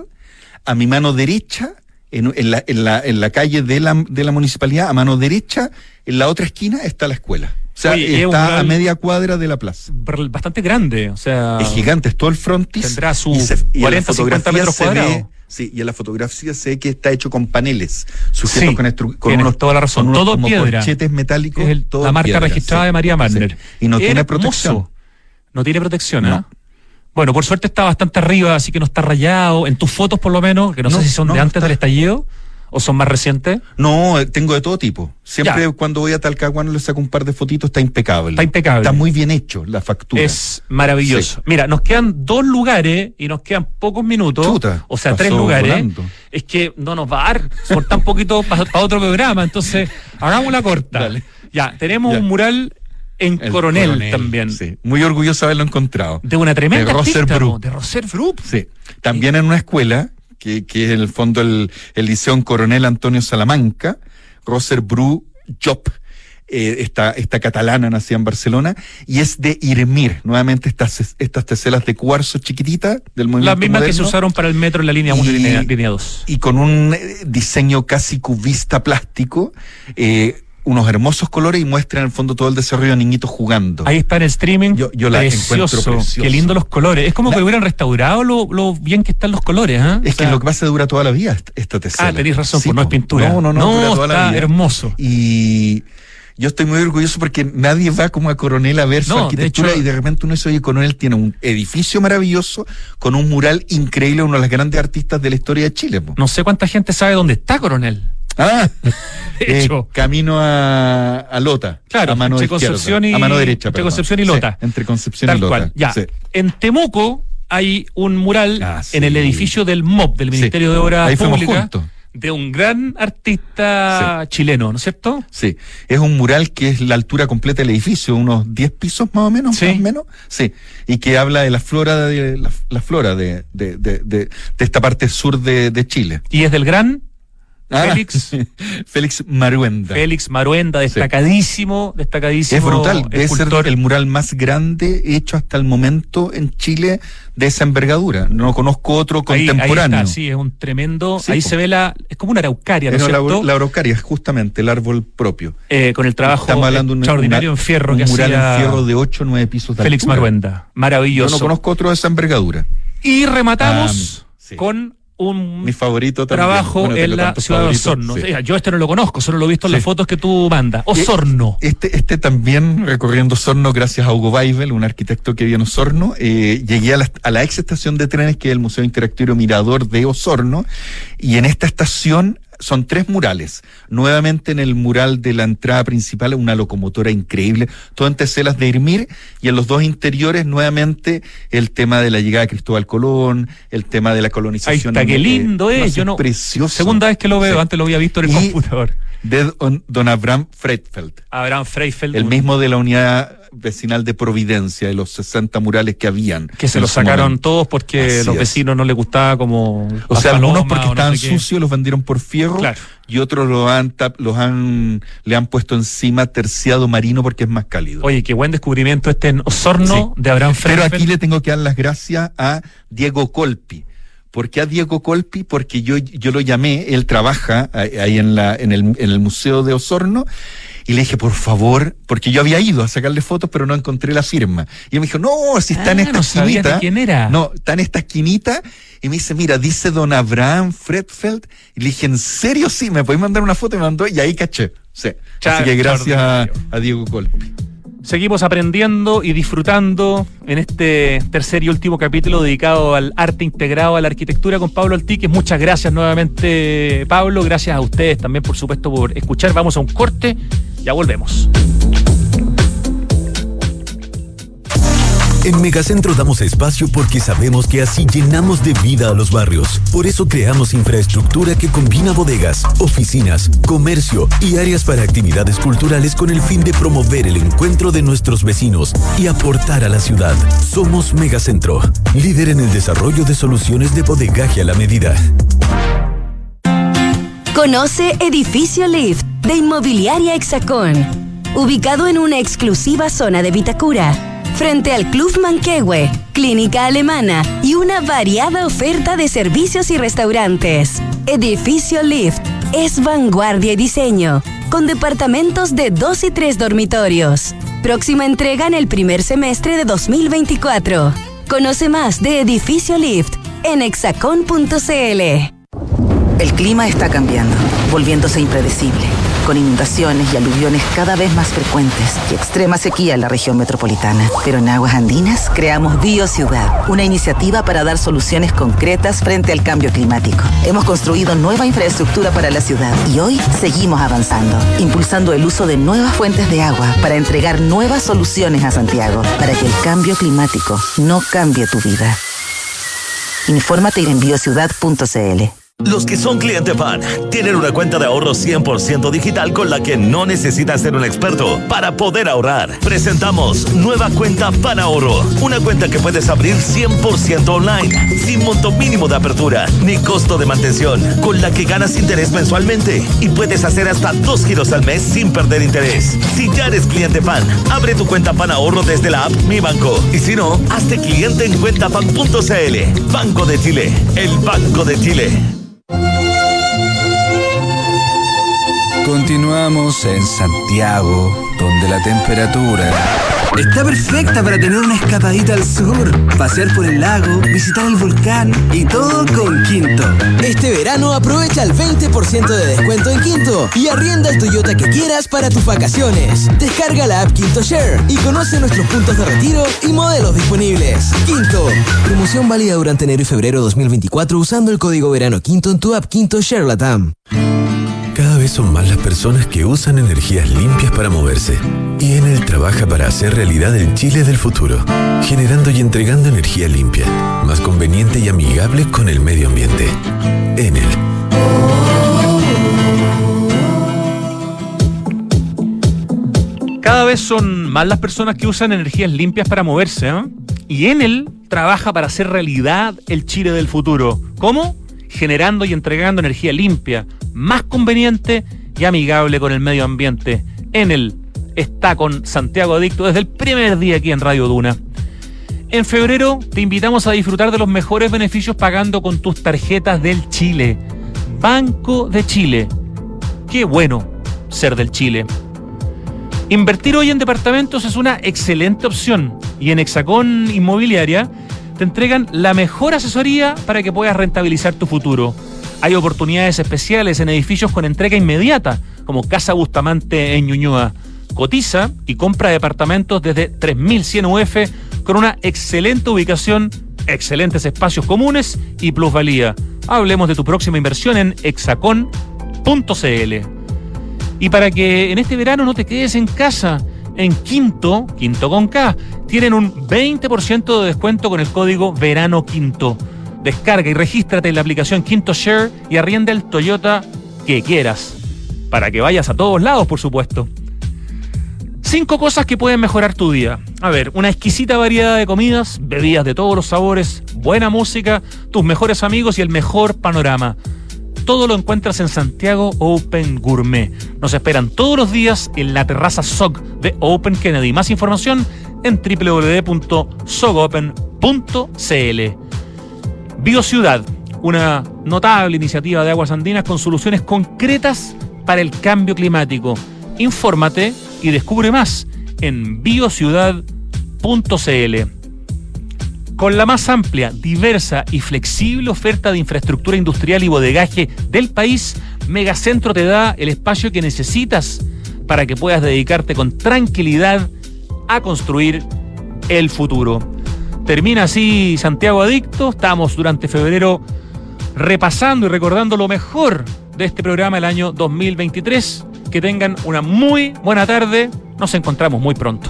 a mi mano derecha, en, en la, en, la, en la calle de la, de la municipalidad, a mano derecha, en la otra esquina está la escuela. O sea, Oye, es está mural- a media cuadra de la plaza. Bastante grande, o sea. Es gigante, es todo el frontis. Tendrá su y se- y en la 40, 50 fotografía metros cuadrados. Sí, y en la fotografía se ve que está hecho con paneles, sujetos Sí, con, con unos, toda la razón, con unos todo como piedra. corchetes metálicos. Es el- todo la marca piedra, registrada sí, de María Marner. sí. Y no tiene Hermoso. protección. No tiene protección, ¿eh? No. Bueno, por suerte está bastante arriba, así que no está rayado. En tus fotos, por lo menos, que no, No, sé si son no, de antes está. del estallido o son más recientes. No, eh, tengo de todo tipo. Siempre Ya. cuando voy a Talcahuano le saco un par de fotitos, está impecable. Está impecable. Está muy bien hecho la factura. Es maravilloso. Sí. Mira, nos quedan dos lugares y nos quedan pocos minutos. Chuta, o sea, tres lugares. volando. Es que no nos va a dar por tan poquito para otro programa. Entonces, (laughs) hagámosla corta. Dale. Ya, tenemos Ya. un mural en El Coronel, también. Sí. Muy orgulloso de haberlo encontrado. De una tremenda De Roser artista, de Roser Bru. Sí. También en una escuela, que, que es en el fondo el, el Liceo Coronel Antonio Salamanca, Roser Bru Job, eh, esta, esta catalana nacida en Barcelona, y es de Irmir, nuevamente estas, estas teselas de cuarzo chiquititas del movimiento Las mismas que se usaron para el metro en la línea 1 y Y- línea, línea 2. Y con un eh, diseño casi cubista plástico, eh, unos hermosos colores y muestran en el fondo todo el desarrollo de niñitos jugando. Ahí está en el streaming. Yo- yo la encuentro preciosa. Qué lindo los colores. Es como La- que hubieran restaurado lo, lo bien que están los colores. ¿ah? Es O sea, que lo que pasa dura toda la vida esta- tesela. Ah, tenéis razón, Sí, pues no es pintura. No, no, no, dura toda la está vida. hermoso. Y yo estoy muy orgulloso porque nadie va como a Coronel a ver su No, de arquitectura hecho- y de repente uno dice, oye, Coronel tiene un edificio maravilloso con un mural increíble, uno de los grandes artistas de la historia de Chile. po. No sé cuánta gente sabe dónde está Coronel. Ah, (laughs) De eh, hecho. camino a, a Lota. Claro, a mano entre Concepción y- a mano derecha. entre. Concepción y Sí, Lota. entre Concepción Tal y Lota. cual. Ya. sí. En Temuco hay un mural Ah, en el edificio del MOP, del Ministerio de Obras Públicas. de un gran artista chileno, ¿no es cierto? Sí, es un mural que es la altura completa del edificio, unos 10 pisos más o menos, Sí. más o menos, sí, y que habla de la flora de la, la flora de, de, de, de- de esta parte sur de, de Chile. Y es del gran Ah, Félix. (laughs) Félix Maruenda. Félix Maruenda, destacadísimo, destacadísimo. Es brutal, debe ser escultor. el mural más grande hecho hasta el momento en Chile de esa envergadura. No conozco otro Ahí- ahí contemporáneo. está, sí, es un tremendo. Sí, ahí po. se ve la. Es como una araucaria, ¿no es la, araucaria es justamente el árbol propio. Eh, con el trabajo Estamos hablando de una- extraordinario una- en fierro un que mural hacía en fierro de 8 o 9 pisos de Félix altura. Maruenda. Yo Maravilloso. no conozco otro de esa envergadura. Y rematamos Ah, sí. con un Mi favorito también. trabajo Bueno, en la ciudad de Osorno. sí. Eh, Yo este no lo conozco, solo lo he visto en las fotos que tú mandas. Osorno. Este, este también, recorriendo Osorno gracias a Hugo Weibel, un arquitecto que vive en Osorno, eh, llegué a la, a la ex estación de trenes, que es el Museo Interactivo Mirador de Osorno, y en esta estación son tres murales. Nuevamente en el mural de la entrada principal, una locomotora increíble, todo en teselas de Irmir, y en los dos interiores, nuevamente, el tema de la llegada de Cristóbal Colón, el tema de la Ahí colonización. está, qué lindo es. Yo no. Precioso. Segunda vez que lo veo, Sí. antes lo había visto en el Y- computador. De don, don Abraham Freitfeld. Abraham Freifeld. El mismo de la unidad vecinal de Providencia, de los 60 murales que habían. Que se en lo su sacaron momento. todos porque Así los es. vecinos no les gustaba como. O sea, algunos porque no estaban sé sucios los vendieron por fierro Claro. y otros los han, tap- los han, le han puesto encima terciado marino porque es más cálido. Oye, qué buen descubrimiento este en Osorno Sí. de Abraham Pero aquí le tengo que dar las gracias a Diego Colpi. ¿Por qué a Diego Colpi? Porque yo, yo lo llamé, él trabaja ahí en, la, en, el, en el Museo de Osorno, y le dije, por favor, porque yo había ido a sacarle fotos, pero no encontré la firma. Y él me dijo, no, si está en Ah, esta no esquinita. de quién era. No, está en esta esquinita. Y me dice, mira, dice don Abraham Fredfeld. Y le dije, ¿en serio? Sí, ¿me podéis mandar una foto? Y me mandó, y ahí caché. Sí. Char- Así que gracias a, Diego Colpi. Seguimos aprendiendo y disfrutando en este tercer y último capítulo dedicado al arte integrado a la arquitectura con Pablo Altiques. Muchas gracias nuevamente, Pablo. Gracias a ustedes también, por supuesto, por escuchar. Vamos a un corte. Ya volvemos. En Megacentro damos espacio porque sabemos que así llenamos de vida a los barrios. Por eso creamos infraestructura que combina bodegas, oficinas, comercio y áreas para actividades culturales con el fin de promover el encuentro de nuestros vecinos y aportar a la ciudad. Somos Megacentro, líder en el desarrollo de soluciones de bodegaje a la medida. Conoce Edificio Lift de Inmobiliaria Hexacón, ubicado en una exclusiva zona de Vitacura, frente al Club Manquehue, clínica alemana y una variada oferta de servicios y restaurantes. Edificio Lift es vanguardia y diseño, con departamentos de dos y tres dormitorios. Próxima entrega en el primer semestre de 2024. Conoce más de Edificio Lift en hexacon.cl. El clima está cambiando, volviéndose impredecible, con inundaciones y aluviones cada vez más frecuentes y extrema sequía en la región metropolitana. Pero en Aguas Andinas creamos BioCiudad, una iniciativa para dar soluciones concretas frente al cambio climático. Hemos construido nueva infraestructura para la ciudad y hoy seguimos avanzando, impulsando el uso de nuevas fuentes de agua para entregar nuevas soluciones a Santiago, para que el cambio climático no cambie tu vida. Infórmate en biociudad.cl. Los que son cliente PAN tienen una cuenta de ahorro 100% digital con la que no necesitas ser un experto para poder ahorrar. Presentamos nueva cuenta PAN Ahorro, una cuenta que puedes abrir 100% online, sin monto mínimo de apertura ni costo de mantención, con la que ganas interés mensualmente y puedes hacer hasta dos giros al mes sin perder interés. Si ya eres cliente PAN, abre tu cuenta PAN Ahorro desde la app Mi Banco y si no, hazte cliente en cuentapan.cl. Banco de Chile, el Banco de Chile. Continuamos en Santiago, donde la temperatura Está perfecta para tener una escapadita al sur, pasear por el lago, visitar el volcán y todo con Quinto. Este verano aprovecha el 20% de descuento en Quinto y arrienda el Toyota que quieras para tus vacaciones. Descarga la app Quinto Share y conoce nuestros puntos de retiro y modelos disponibles. Quinto, promoción válida durante enero y febrero 2024 usando el código verano Quinto en tu app Quinto Share Latam son más las personas que usan energías limpias para moverse. Y Enel trabaja para hacer realidad el Chile del futuro, generando y entregando energía limpia, más conveniente y amigable con el medio ambiente. Enel. Cada vez son más las personas que usan energías limpias para moverse, ¿eh? Y Enel trabaja para hacer realidad el Chile del futuro. ¿Cómo? Generando y entregando energía limpia, más conveniente y amigable con el medio ambiente. Enel está con Santiago Adicto desde el primer día aquí en Radio Duna. En febrero te invitamos a disfrutar de los mejores beneficios pagando con tus tarjetas del Chile. Banco de Chile. Qué bueno ser del Chile. Invertir hoy en departamentos es una excelente opción y en Hexacón Inmobiliaria te entregan la mejor asesoría para que puedas rentabilizar tu futuro. Hay oportunidades especiales en edificios con entrega inmediata, como Casa Bustamante en Ñuñoa. Cotiza y compra departamentos desde 3100 UF con una excelente ubicación, excelentes espacios comunes y plusvalía. Hablemos de tu próxima inversión en hexacon.cl. Y para que en este verano no te quedes en casa, en Quinto, Quinto con K, tienen un 20% de descuento con el código Verano Quinto. Descarga y regístrate en la aplicación Quinto Share y arrienda el Toyota que quieras. Para que vayas a todos lados, por supuesto. Cinco cosas que pueden mejorar tu día. A ver, una exquisita variedad de comidas, bebidas de todos los sabores, buena música, tus mejores amigos y el mejor panorama. Todo lo encuentras en Santiago Open Gourmet. Nos esperan todos los días en la terraza SOG de Open Kennedy. Más información en www.sogopen.cl. Biociudad, una notable iniciativa de aguas andinas con soluciones concretas para el cambio climático. Infórmate y descubre más en biociudad.cl. Con la más amplia, diversa y flexible oferta de infraestructura industrial y bodegaje del país, Megacentro te da el espacio que necesitas para que puedas dedicarte con tranquilidad a construir el futuro. Termina así Santiago Adicto. Estamos durante febrero repasando y recordando lo mejor de este programa el año 2023. Que tengan una muy buena tarde. Nos encontramos muy pronto.